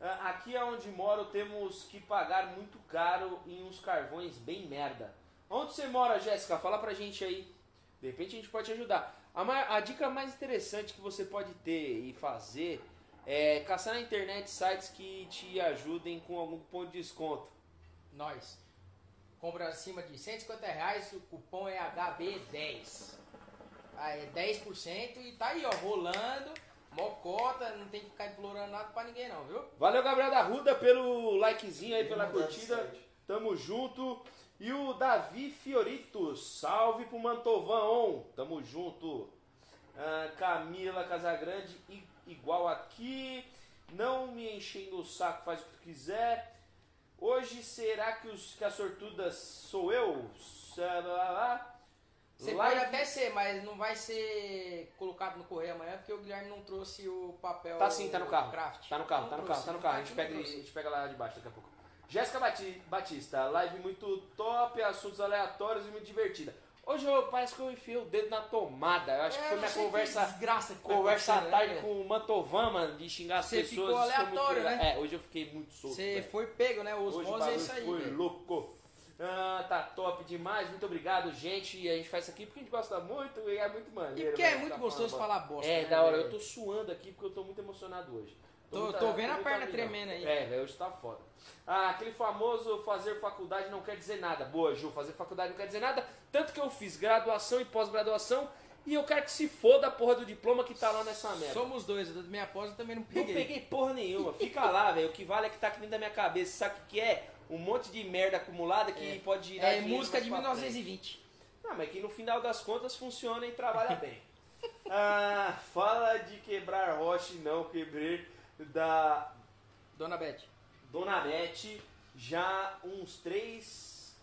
Ah, Aqui é onde moro temos que pagar muito caro em uns carvões bem merda. Onde você mora, Jéssica? Fala pra gente aí. De repente a gente pode te ajudar. A, ma- a dica mais interessante que você pode ter e fazer é caçar na internet sites que te ajudem com algum cupom de desconto. Nós. Compra acima de 150 reais, o cupom é HB10. Aí é 10% e tá aí, ó, rolando. Mocota, não tem que ficar implorando nada pra ninguém não, viu? Valeu, Gabriel da Ruda, pelo likezinho aí, pela curtida. Tamo junto. E o Davi Fiorito, salve pro Mantovão. Tamo junto. Ah, Camila Casagrande, igual aqui. Não me enchendo o saco, faz o que tu quiser. Hoje será que, os, que a sortuda sou eu? Você Live- pode até ser, mas não vai ser colocado no correio amanhã porque o Guilherme não trouxe o papel. Tá sim, tá no carro. Craft. Tá no carro, Não tá no trouxe, carro, tá no carro. A gente pega, a gente pega lá de baixo daqui a pouco. Jéssica Bati- Batista, live muito top, assuntos aleatórios e muito divertida. Hoje eu, parece que eu enfiei o dedo na tomada. Eu acho que É, foi minha que conversa, desgraça que conversa à tarde né? com o Mantovan, mano, de xingar as Você pessoas. ficou muito aleatório, né? É, hoje eu fiquei muito solto. Você foi pego, né? Os Hoje é isso aí. foi velho. louco. Ah, tá top demais, muito obrigado, gente. E a gente faz isso aqui porque a gente gosta muito e é muito maneiro. E porque é muito gostoso falar bosta. é, né, da hora. velho? Eu tô suando aqui porque eu tô muito emocionado hoje. Tô- muito- tô vendo a muito perna tremendo aí. É, hoje tá foda. Ah, aquele famoso fazer faculdade não quer dizer nada. Boa, Ju, fazer faculdade não quer dizer nada. Tanto que eu fiz graduação e pós-graduação e eu quero que se foda a porra do diploma que tá lá nessa merda. Somos dois, eu minha pós eu também não Não peguei. peguei porra nenhuma. Fica lá, velho. O que vale é que tá aqui dentro da minha cabeça. Sabe o que é? Um monte de merda acumulada que É. pode girar É música de pra 1920. não, mas que no final das contas funciona e trabalha bem. Ah, fala de quebrar rocha e não quebrei da Dona Beth. Dona Nete já uns três.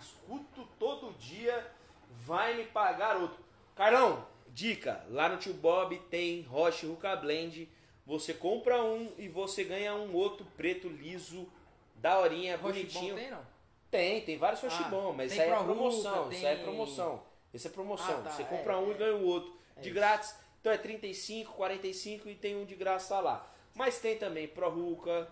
Escuto todo dia, vai me pagar outro. Carlão, dica: lá no tio Bob tem Roche Ruka Blend. Você compra um e você ganha um outro preto liso, daorinha, Roche bonitinho. bom tem, não? Tem, tem vários Ah, Rochibon, mas tem isso aí é Pro promoção. Ruka, Isso aí é tem- promoção. Esse é promoção. Ah, tá, Você é, compra um é. e ganha o outro É de isso. grátis. Então é 35, 45 e tem um de graça lá. Mas tem também Pro Ruka,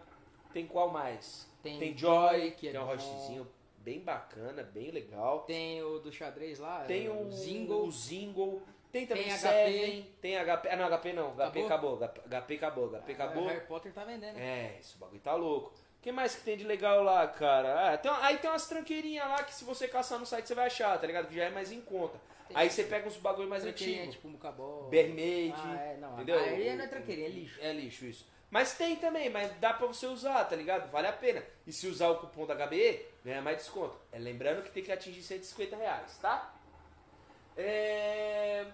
tem qual mais? Tem Joy, Joy, que que é, é um rochezinho bem bacana, bem legal. Tem o do xadrez lá. Tem é, o Zingle. o Zingle. Tem também Tem Seven, tem HP. Ah, não, HP não. HP Acabou? HP acabou. HP acabou. Harry Potter tá vendendo. É, esse bagulho tá louco. O que mais que tem de legal lá, cara? Ah, tem aí tem umas tranqueirinhas lá que se você caçar no site você vai achar, tá ligado? Que já é mais em conta. Tem- aí você pega uns bagulho mais Tranqueirinha, antigos. tipo Mucabó. BR Made. Ah, é, não. entendeu? Aí não é tranqueirinha, é lixo. É lixo isso. Mas tem também, mas dá pra você usar, tá ligado? Vale a pena. E se usar o cupom da HBE, ganha mais desconto. É, lembrando que tem que atingir 150 reais, tá? É...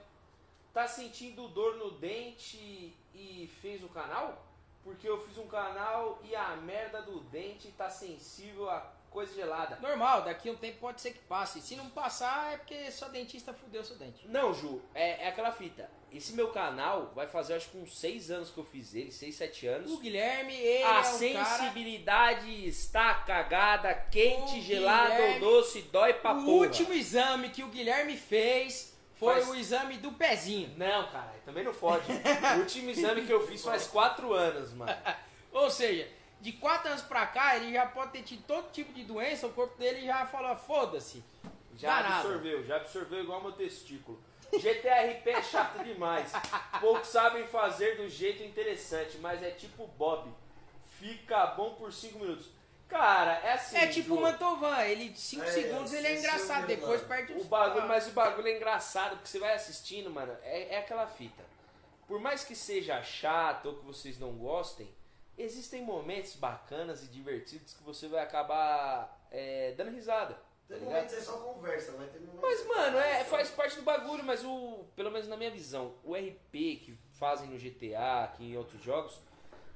Tá sentindo dor no dente e fez o canal? Porque eu fiz um canal e a merda do dente tá sensível a coisa gelada. Normal, daqui a um tempo pode ser que passe. Se não passar, é porque sua dentista fudeu seu dente. Não, Ju, é, é aquela fita. Esse meu canal vai fazer acho que uns 6 anos que eu fiz ele, 6, 7 anos. O Guilherme, ele A é um cara... sensibilidade está cagada, quente, O gelada ou doce, dói pra O porra. último exame que o Guilherme fez foi Faz- o exame do pezinho. Não, cara, também não fode. o último exame que eu fiz faz 4 anos, mano. Ou seja, de 4 anos pra cá, ele já pode ter tido todo tipo de doença, o corpo dele já falou, foda-se. Já Dá nada. absorveu, já absorveu igual meu testículo. GTRP é chato demais. Poucos sabem fazer do jeito interessante, mas é tipo Bob. Fica bom por 5 minutos. Cara, é assim. É tipo o. Mantovan, ele 5 É, segundos ele é engraçado, é o depois perde O bagulho, mas o bagulho é engraçado, porque você vai assistindo, mano, é, é aquela fita. Por mais que seja chato ou que vocês não gostem, existem momentos bacanas e divertidos que você vai acabar é, dando risada. Tá Tem momentos é só conversa, vai ter momentos. Mas, mano, é, faz parte do bagulho, mas o. Pelo menos na minha visão, o RP que fazem no GTA, aqui em outros jogos,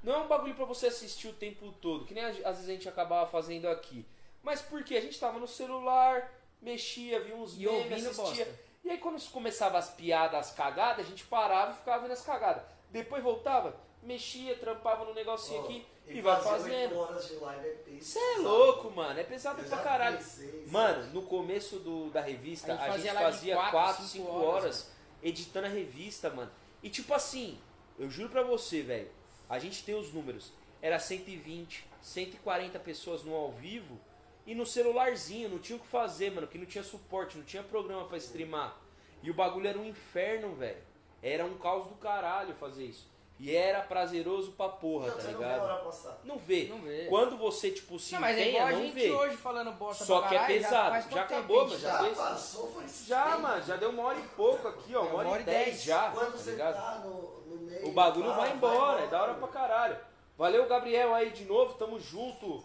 não é um bagulho pra você assistir o tempo todo, que nem às vezes a gente acabava fazendo aqui. Mas por quê? A gente tava no celular, mexia, via uns E memes, assistia. bosta. E aí quando começava as piadas, as cagadas, a gente parava e ficava vendo as cagadas. Depois voltava, mexia, trampava no negocinho Ó, aqui e, vai fazendo. horas de live é pesado. Você é louco, mano. É pesado Eu pra caralho. seis, Mano, no começo do, da revista, A gente a fazia gente live de fazia quatro, 4, cinco 5 horas, horas editando a revista, mano. E tipo assim, eu juro pra você, velho, a gente tem os números. Era 120, 140 pessoas no ao vivo e no celularzinho, não tinha o que fazer, mano, que não tinha suporte, não tinha programa pra streamar. E o bagulho era um inferno, velho. Era um caos do caralho fazer isso. E era prazeroso pra porra, Não, tá você não vê a ligado? hora passar. Não vê. Não vê. Quando você, tipo, se Não, mas é empenha, igual a não gente vê. hoje falando bosta Só pra que é caralho, pesado. faz Já tempo acabou, mas já Já passou, foi Já, tempo. mano, já deu uma hora e pouco aqui, ó. É, Uma hora, e dez já, Quando tá você ligado? tá no, no meio. O bagulho tá, vai embora, é da hora pra caralho. Valeu, Gabriel, aí de novo, tamo junto.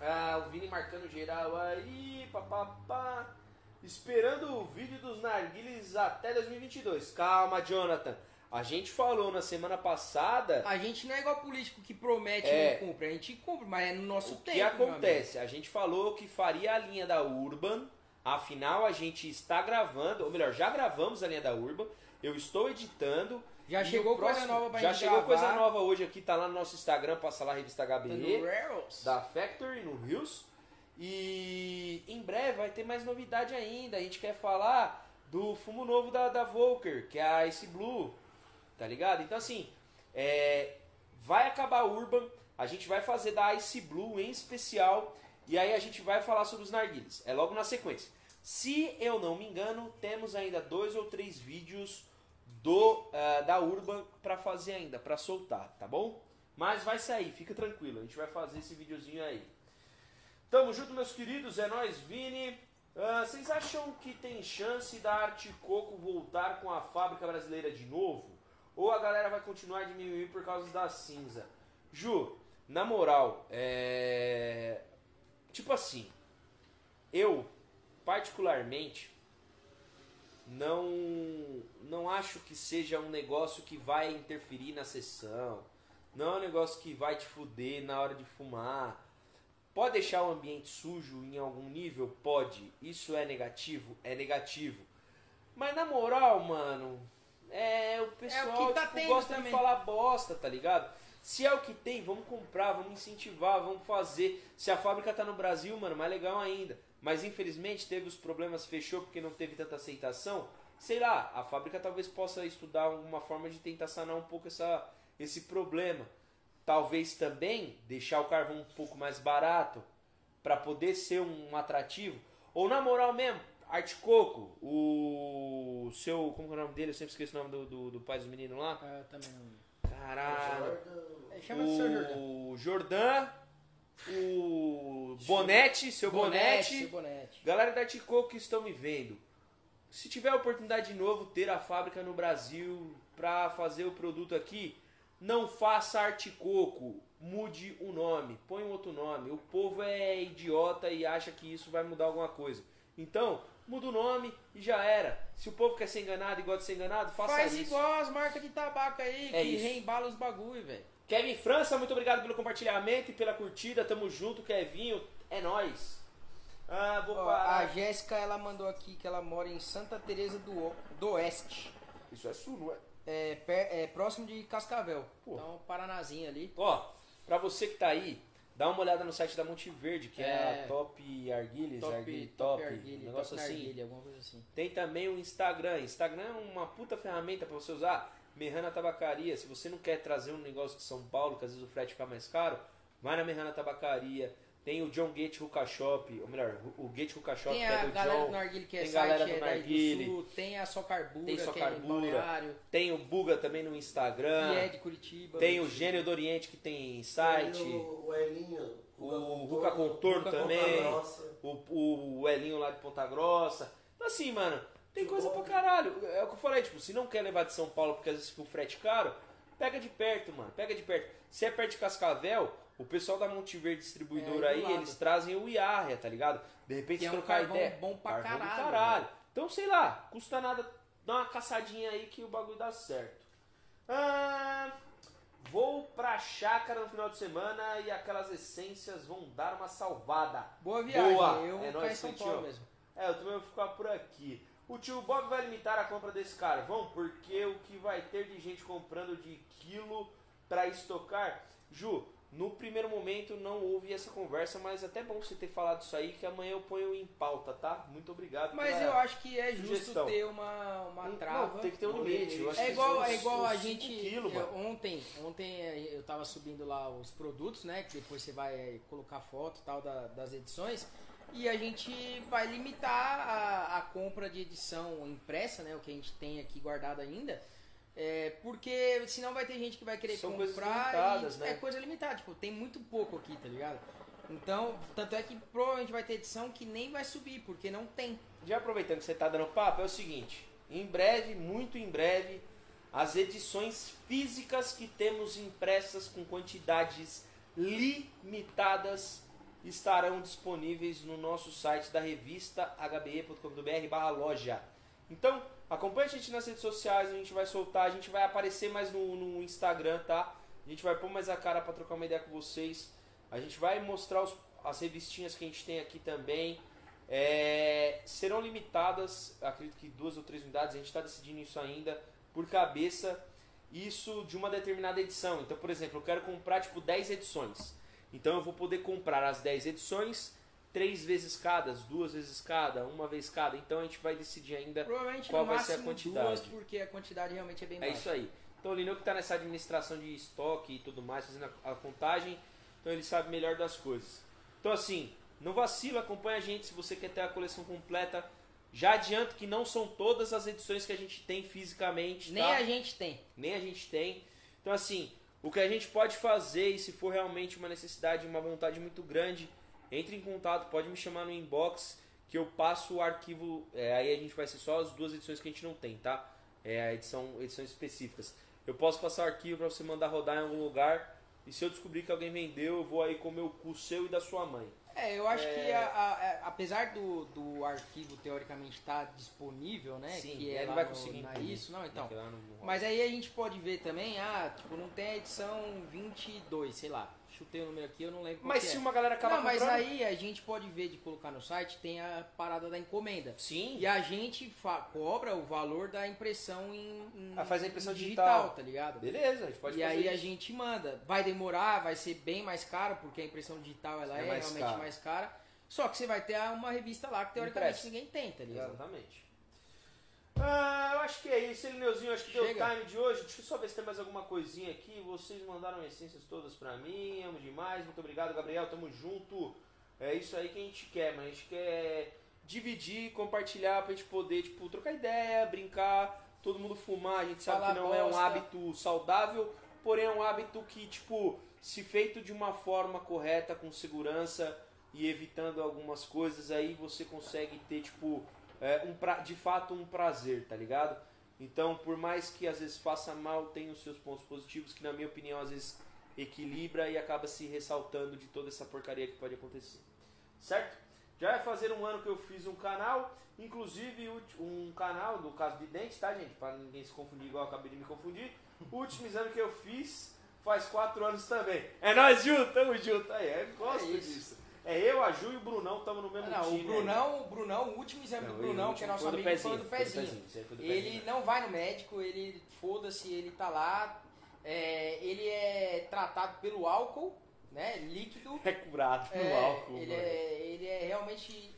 Ah, o Vini marcando geral aí, papapá. Esperando o vídeo dos narguiles até 2022. Calma, Jonathan. A gente falou na semana passada A gente não é igual político que promete É. e não cumpre. A gente cumpre, mas é no nosso o tempo. que meu acontece. A gente falou que faria a linha da Urban. Afinal, a gente está gravando, ou melhor, já gravamos a linha da Urban. Eu estou editando. Já chegou o coisa próximo- nova pra Já gente chegou gravar. coisa nova hoje aqui, tá lá no nosso Instagram, passa lá, revista amigo. HBE. Rails. da Factory no Rios. E em breve vai ter mais novidade ainda. A gente quer falar do fumo novo da, da Volker, que é a Ice Blue. Tá ligado? Então assim, é, vai acabar a Urban. A gente vai fazer da Ice Blue em especial. E aí a gente vai falar sobre os narguilhos. É logo na sequência. Se eu não me engano, temos ainda dois ou três vídeos do ah, da Urban pra fazer ainda, pra soltar, tá bom? Mas vai sair, fica tranquilo, a gente vai fazer esse videozinho aí. Tamo junto, meus queridos, é nóis, Vini. Ah, vocês acham que tem chance da Arte Coco voltar com a fábrica brasileira de novo? Ou a galera vai continuar a diminuir por causa da cinza? Ju, na moral, é. Tipo assim, eu, particularmente, não não acho que seja um negócio que vai interferir na sessão. Não é um negócio que vai te fuder na hora de fumar. Pode deixar o ambiente sujo em algum nível? Pode. Isso é negativo? É negativo. Mas na moral, mano, é o pessoal que tá tipo, gosta de também. falar bosta, tá ligado? Se é o que tem, vamos comprar, vamos incentivar, vamos fazer. Se a fábrica tá no Brasil, mano, mais legal ainda. Mas infelizmente teve os problemas, fechou porque não teve tanta aceitação. Sei lá, a fábrica talvez possa estudar uma forma de tentar sanar um pouco essa, esse problema. Talvez também deixar o carvão um pouco mais barato para poder ser um atrativo. Ou na moral mesmo, Arte Coco, o seu. Como que é o nome dele? Eu sempre esqueço o nome do, do, do pai dos meninos lá. Ah, eu também não. Caralho. Jordan, É, Chama de seu Jordão. O Jordan, o Bonete, seu Bonete. bonete. Galera da Tico que estão me vendo. Se tiver a oportunidade de novo ter a fábrica no Brasil pra fazer o produto aqui, não faça arte coco, mude o nome, põe um outro nome. O povo é idiota e acha que isso vai mudar alguma coisa. Então, muda o nome e já era. Se o povo quer ser enganado e gosta de ser enganado, faça Faz isso. igual as marcas de tabaco aí, É que isso. reembala os bagulho, velho. Kevin França, muito obrigado pelo compartilhamento e pela curtida. Tamo junto, Kevinho. É nóis. Ah, vou Ó, parar. a Jéssica, ela mandou aqui que ela mora em Santa Teresa do, O- do Oeste. Isso é sul, não é? É, per- é próximo de Cascavel. Pô. Então, Paranazinho ali. Ó, pra você que tá aí, dá uma olhada no site da Monte Verde, que é, É. a Top Arguilhas, Top, Arguilha top, Top, Arguilha, um negócio top assim. Narguilha, alguma coisa assim. Tem também o Instagram. Instagram é uma puta ferramenta pra você usar. Merrana Tabacaria. Se você não quer trazer um negócio de São Paulo, que às vezes o frete fica mais caro, vai na Merrana Tabacaria. Tem o John Gate Hookah Shop, ou melhor, o Gate Hookah Shop, Tem que é a do galera John. do Narguilha que é tem site, galera do é daí Narguile. do Sul. Tem a Socarbura, Tem é Socarbura. Balneário. Tem o Buga também no Instagram. Que é de Curitiba. Tem o. Gênio do Oriente que tem site. O, o Elinho. O Ruca Contorno também. O, o Elinho lá de Ponta Grossa. Então, assim, mano, tem coisa pra caralho. É o que eu falei, tipo, se não quer levar de São Paulo porque às vezes fica o frete caro, pega de perto, mano, pega de perto. Se é perto de Cascavel, o pessoal da Monte Verde Distribuidora É, aí eles trazem o Iarria, tá ligado? De repente, é um trocar ideia. bom pra caralho, caralho. Então, sei lá, custa nada dar uma caçadinha aí que o bagulho dá certo. Ah, vou pra chácara no final de semana e aquelas essências vão dar uma salvada. Boa viagem. Boa. Eu É nóis, São. Paulo mesmo. É, eu também vou ficar por aqui. O tio Bob vai limitar a compra desse carvão porque o que vai ter de gente comprando de quilo pra estocar. Ju, No primeiro momento não houve essa conversa, mas até bom você ter falado isso aí, que amanhã eu ponho em pauta, tá? Muito obrigado. Mas eu acho que é justo sugestão. ter uma, uma Um- trava. Não, tem que ter um Um limite. É igual, é igual a gente. eu- mano. ontem, ontem eu tava subindo lá os produtos, né? Que depois você vai colocar foto e tal da- das edições. E a gente vai limitar a, a compra de edição impressa, né? O que a gente tem aqui guardado ainda. É, porque senão vai ter gente que vai querer São coisas comprar limitadas, e né? é coisa limitada, tipo, tem muito pouco aqui, tá ligado? Então, tanto é que provavelmente vai ter edição que nem vai subir, porque não tem. Já aproveitando que você tá dando papo, é o seguinte: em breve, muito em breve, as edições físicas que temos impressas com quantidades limitadas estarão disponíveis no nosso site da revista hbe.com.br barra loja. Então, acompanhe a gente nas redes sociais, a gente vai soltar, a gente vai aparecer mais no, no Instagram, tá? A gente vai pôr mais a cara para trocar uma ideia com vocês. A gente vai mostrar os- as revistinhas que a gente tem aqui também. É, serão limitadas, acredito que duas ou três unidades, a gente está decidindo isso ainda, por cabeça, isso de uma determinada edição. Então, por exemplo, eu quero comprar tipo 10 edições. Então eu vou poder comprar as 10 edições, três vezes cada, duas vezes cada, uma vez cada. Então a gente vai decidir ainda. Provavelmente Qual no vai ser a quantidade? duas, porque a quantidade realmente é bem É baixa. isso aí. Então o Lineu que está nessa administração de estoque e tudo mais, fazendo a, a contagem, então ele sabe melhor das coisas. Então assim, não vacila, acompanha a gente se você quer ter a coleção completa. Já adianto que não são todas as edições que a gente tem fisicamente, Nem tá? a gente tem. nem a gente tem. Então, assim, o que a gente pode fazer, e se for realmente uma necessidade, uma vontade muito grande, entre em contato, pode me chamar no inbox, que eu passo o arquivo. é, aí a gente vai ser só as duas edições que a gente não tem, tá? É a edição, edições específicas. Eu posso passar o arquivo para você mandar rodar em algum lugar. E se eu descobrir que alguém vendeu, eu vou aí comer o cu seu e da sua mãe. É, eu acho É. que a- a- a- apesar do, do arquivo teoricamente estar disponível, né? Sim, que é vai no- conseguir na imprimir. isso, não, então. Não- não rola. Mas aí a gente pode ver também, ah, tipo, não tem a edição 22, sei lá. Chutei o número aqui, eu não lembro Mas se é. uma galera acaba Não, mas comprando- aí a gente pode ver de colocar no site, tem a parada da encomenda. Sim. E a gente cobra o valor da impressão em, em- Ah, faz a impressão em digital. tá ligado? Beleza, a gente pode e fazer aí a isso. gente manda. Vai demorar, vai ser bem mais caro, porque a impressão digital ela É é, mais realmente cara. mais cara. Só que você vai ter uma revista lá que teoricamente Impressa. ninguém tem, tá ligado? Exatamente. Ah, eu acho que é isso, Elineuzinho. Acho que deu o Chega. time de hoje. Deixa eu só ver se tem mais alguma coisinha aqui. Vocês mandaram essências todas pra mim. Amo demais. Muito obrigado, Gabriel. Tamo junto. É isso aí que a gente quer, mas a gente quer dividir, compartilhar pra gente poder, tipo, trocar ideia, brincar, todo mundo fumar. A gente sabe Falar que não é um bosta. hábito saudável, porém é um hábito que, tipo, se feito de uma forma correta, com segurança e evitando algumas coisas, aí você consegue ter, tipo, é, um pra, de fato um prazer, tá ligado? Então, por mais que às vezes faça mal, tem os seus pontos positivos, que na minha opinião às vezes equilibra e acaba se ressaltando de toda essa porcaria que pode acontecer. Certo? Já vai fazer um ano que eu fiz um canal, inclusive um canal do caso de dente, tá, gente? Para ninguém se confundir igual eu acabei de me confundir. O último exame que eu fiz faz quatro anos também. É nós, Ju, tamo junto. Aí, eu gosto É isso. disso. É eu, a Ju e o Brunão, estamos no mesmo não, time. o Brunão, o Brunão, o último exame Não, do ele- Brunão, que é nosso amigo, pezinho, foi do foi do pezinho. pezinho, foi do Ele pezinho. não vai no médico, ele foda-se, ele tá lá. é, ele é tratado pelo álcool, né? Líquido. É curado no É, álcool. ele, mano. é, ele é realmente.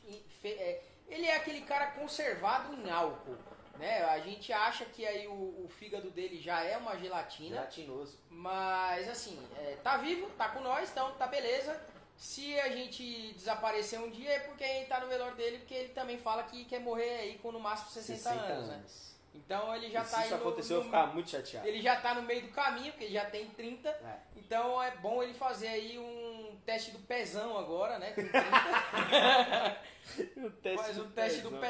é, ele é aquele cara conservado em álcool. Né? A gente acha que aí o, o fígado dele já é uma gelatina. Gelatinoso. Mas assim, é, tá vivo, tá com nós, então tá beleza. Se a gente desaparecer um dia é porque a gente tá no velório dele, porque ele também fala que quer morrer aí com no máximo 60, anos, né? Então ele já e tá se isso no- aconteceu, eu no- vou ficar muito chateado. ele já tá no meio do caminho, porque ele já tem 30. É. Então é bom ele fazer aí um teste do pezão agora, né? Com 30. O teste Faz do o teste do pezão.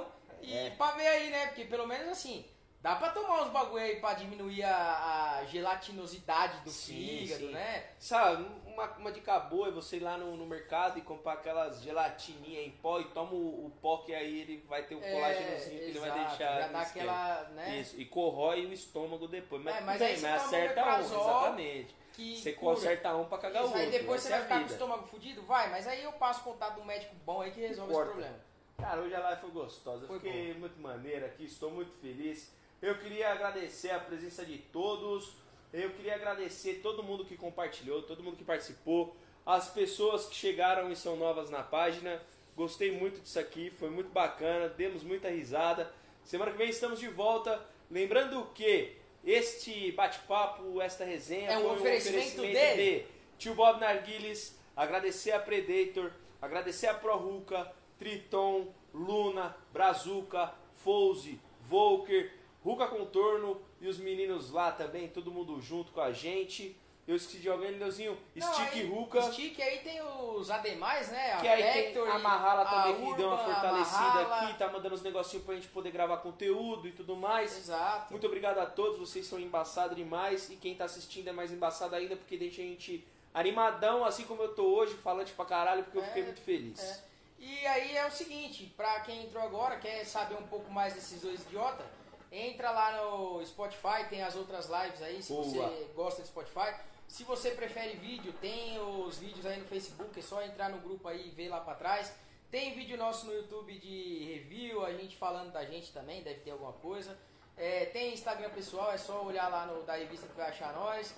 pezão e É. pra ver aí, né? Porque pelo menos assim, dá pra tomar uns bagulho aí pra diminuir a, a gelatinosidade do Sim, fígado, sim. né? Sabe, uma, uma dica boa é você ir lá no, no mercado e comprar aquelas gelatininhas em pó e toma o, o pó que aí ele vai ter o colagenozinho que ele vai É, exato, deixar. Já dá aquela, né? Isso, e corrói o estômago depois. Mas, É, mas bem, mas acerta um, exatamente. Que Você cura. conserta um pra cagar Isso, o aí outro. depois você vai é a ficar com o vida. estômago fudido? Vai, mas aí eu passo contato do médico bom aí que resolve esse Importa. problema. Cara, hoje a live foi gostosa. Foi fiquei bom. muito maneira aqui, estou muito feliz. Eu queria agradecer a presença de todos. Eu queria agradecer todo mundo que compartilhou, todo mundo que participou, as pessoas que chegaram e são novas na página. Gostei muito disso aqui, foi muito bacana, demos muita risada. Semana que vem estamos de volta. Lembrando que este bate-papo, esta resenha É um foi oferecimento de Tio Bob Narguiles, agradecer a Predator, agradecer a ProRuca, Triton, Luna, Brazuca, Fouse, Volker, Ruka Contorno e os meninos lá também, todo mundo junto com a gente. Eu esqueci de alguém, Leozinho, Não, Stick aí- Ruka. Stick aí tem os ademais, né? A Que aí tem Factory, a Mahala também que deu uma fortalecida aqui, tá mandando os negocinhos pra gente poder gravar conteúdo e tudo mais. Exato. Muito obrigado a todos, vocês são embaçados demais e quem tá assistindo é mais embaçado ainda porque deixa a gente animadão, assim como eu tô hoje, falante pra caralho, porque eu É, fiquei muito feliz. É. E aí é o seguinte, pra quem entrou agora, quer saber um pouco mais desses dois idiotas, entra lá no Spotify, tem as outras lives aí, se Boa. você gosta de Spotify. Se você prefere vídeo, tem os vídeos aí no Facebook, é só entrar no grupo aí e ver lá pra trás. Tem vídeo nosso no YouTube de review, a gente falando da gente também, deve ter alguma coisa. É, tem Instagram pessoal, é só olhar lá no da revista que vai achar nós.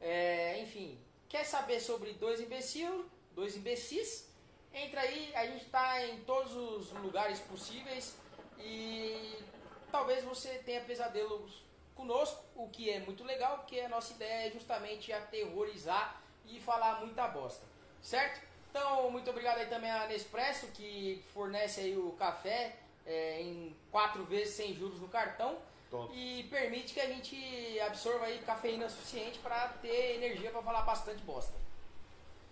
É, enfim, quer saber sobre dois imbecil, dois imbecis? Entra aí, a gente tá em todos os lugares possíveis e talvez você tenha pesadelos conosco, o que é muito legal, porque a nossa ideia é justamente aterrorizar e falar muita bosta, certo? Então, muito obrigado aí também a Nespresso, que fornece aí o café é, em quatro vezes sem juros no cartão Top. e permite que a gente absorva aí cafeína suficiente para ter energia para falar bastante bosta.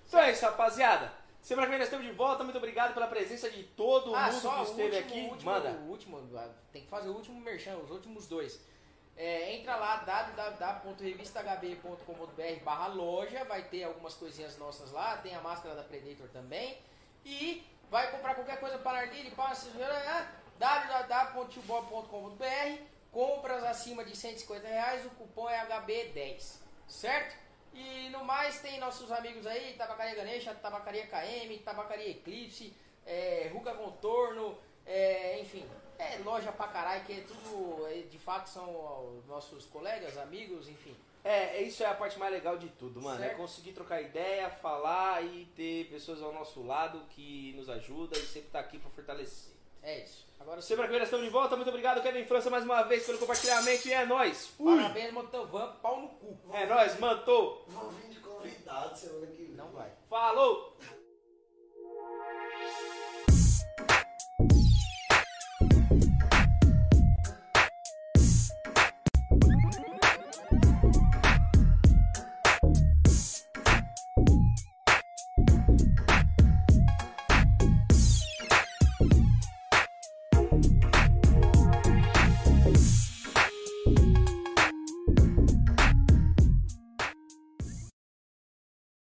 Então é isso, rapaziada. Semana que vem nós estamos de volta. Muito obrigado pela presença de todo Ah, mundo que esteve último, aqui. último, Manda. o último, ah, tem que fazer o último merchan, os últimos dois. É, entra lá, www.revistahb.com.br barra loja, vai ter algumas coisinhas nossas lá, tem a máscara da Predator também. E vai comprar qualquer coisa para narguilha, para www.tiobob.com.br compras acima de 150 reais, o cupom é HB10, certo? E no mais tem nossos amigos aí, Tabacaria Ganesha, Tabacaria KM, Tabacaria Eclipse, é, Ruga Contorno, é, enfim, é loja pra caralho, que é tudo, é, de fato são nossos colegas, amigos, enfim. É, é, isso é a parte mais legal de tudo, mano. É Certo. conseguir trocar ideia, falar e ter pessoas ao nosso lado que nos ajudam e sempre tá aqui pra fortalecer. É isso. Agora sim. Nós estamos de volta. Muito obrigado, Kevin França, mais uma vez pelo compartilhamento. E é nóis. Fui. Parabéns, Motovan, pau no cu. É nóis, mantou. Vou vir de convidado semana que vem. Não vai. Falou.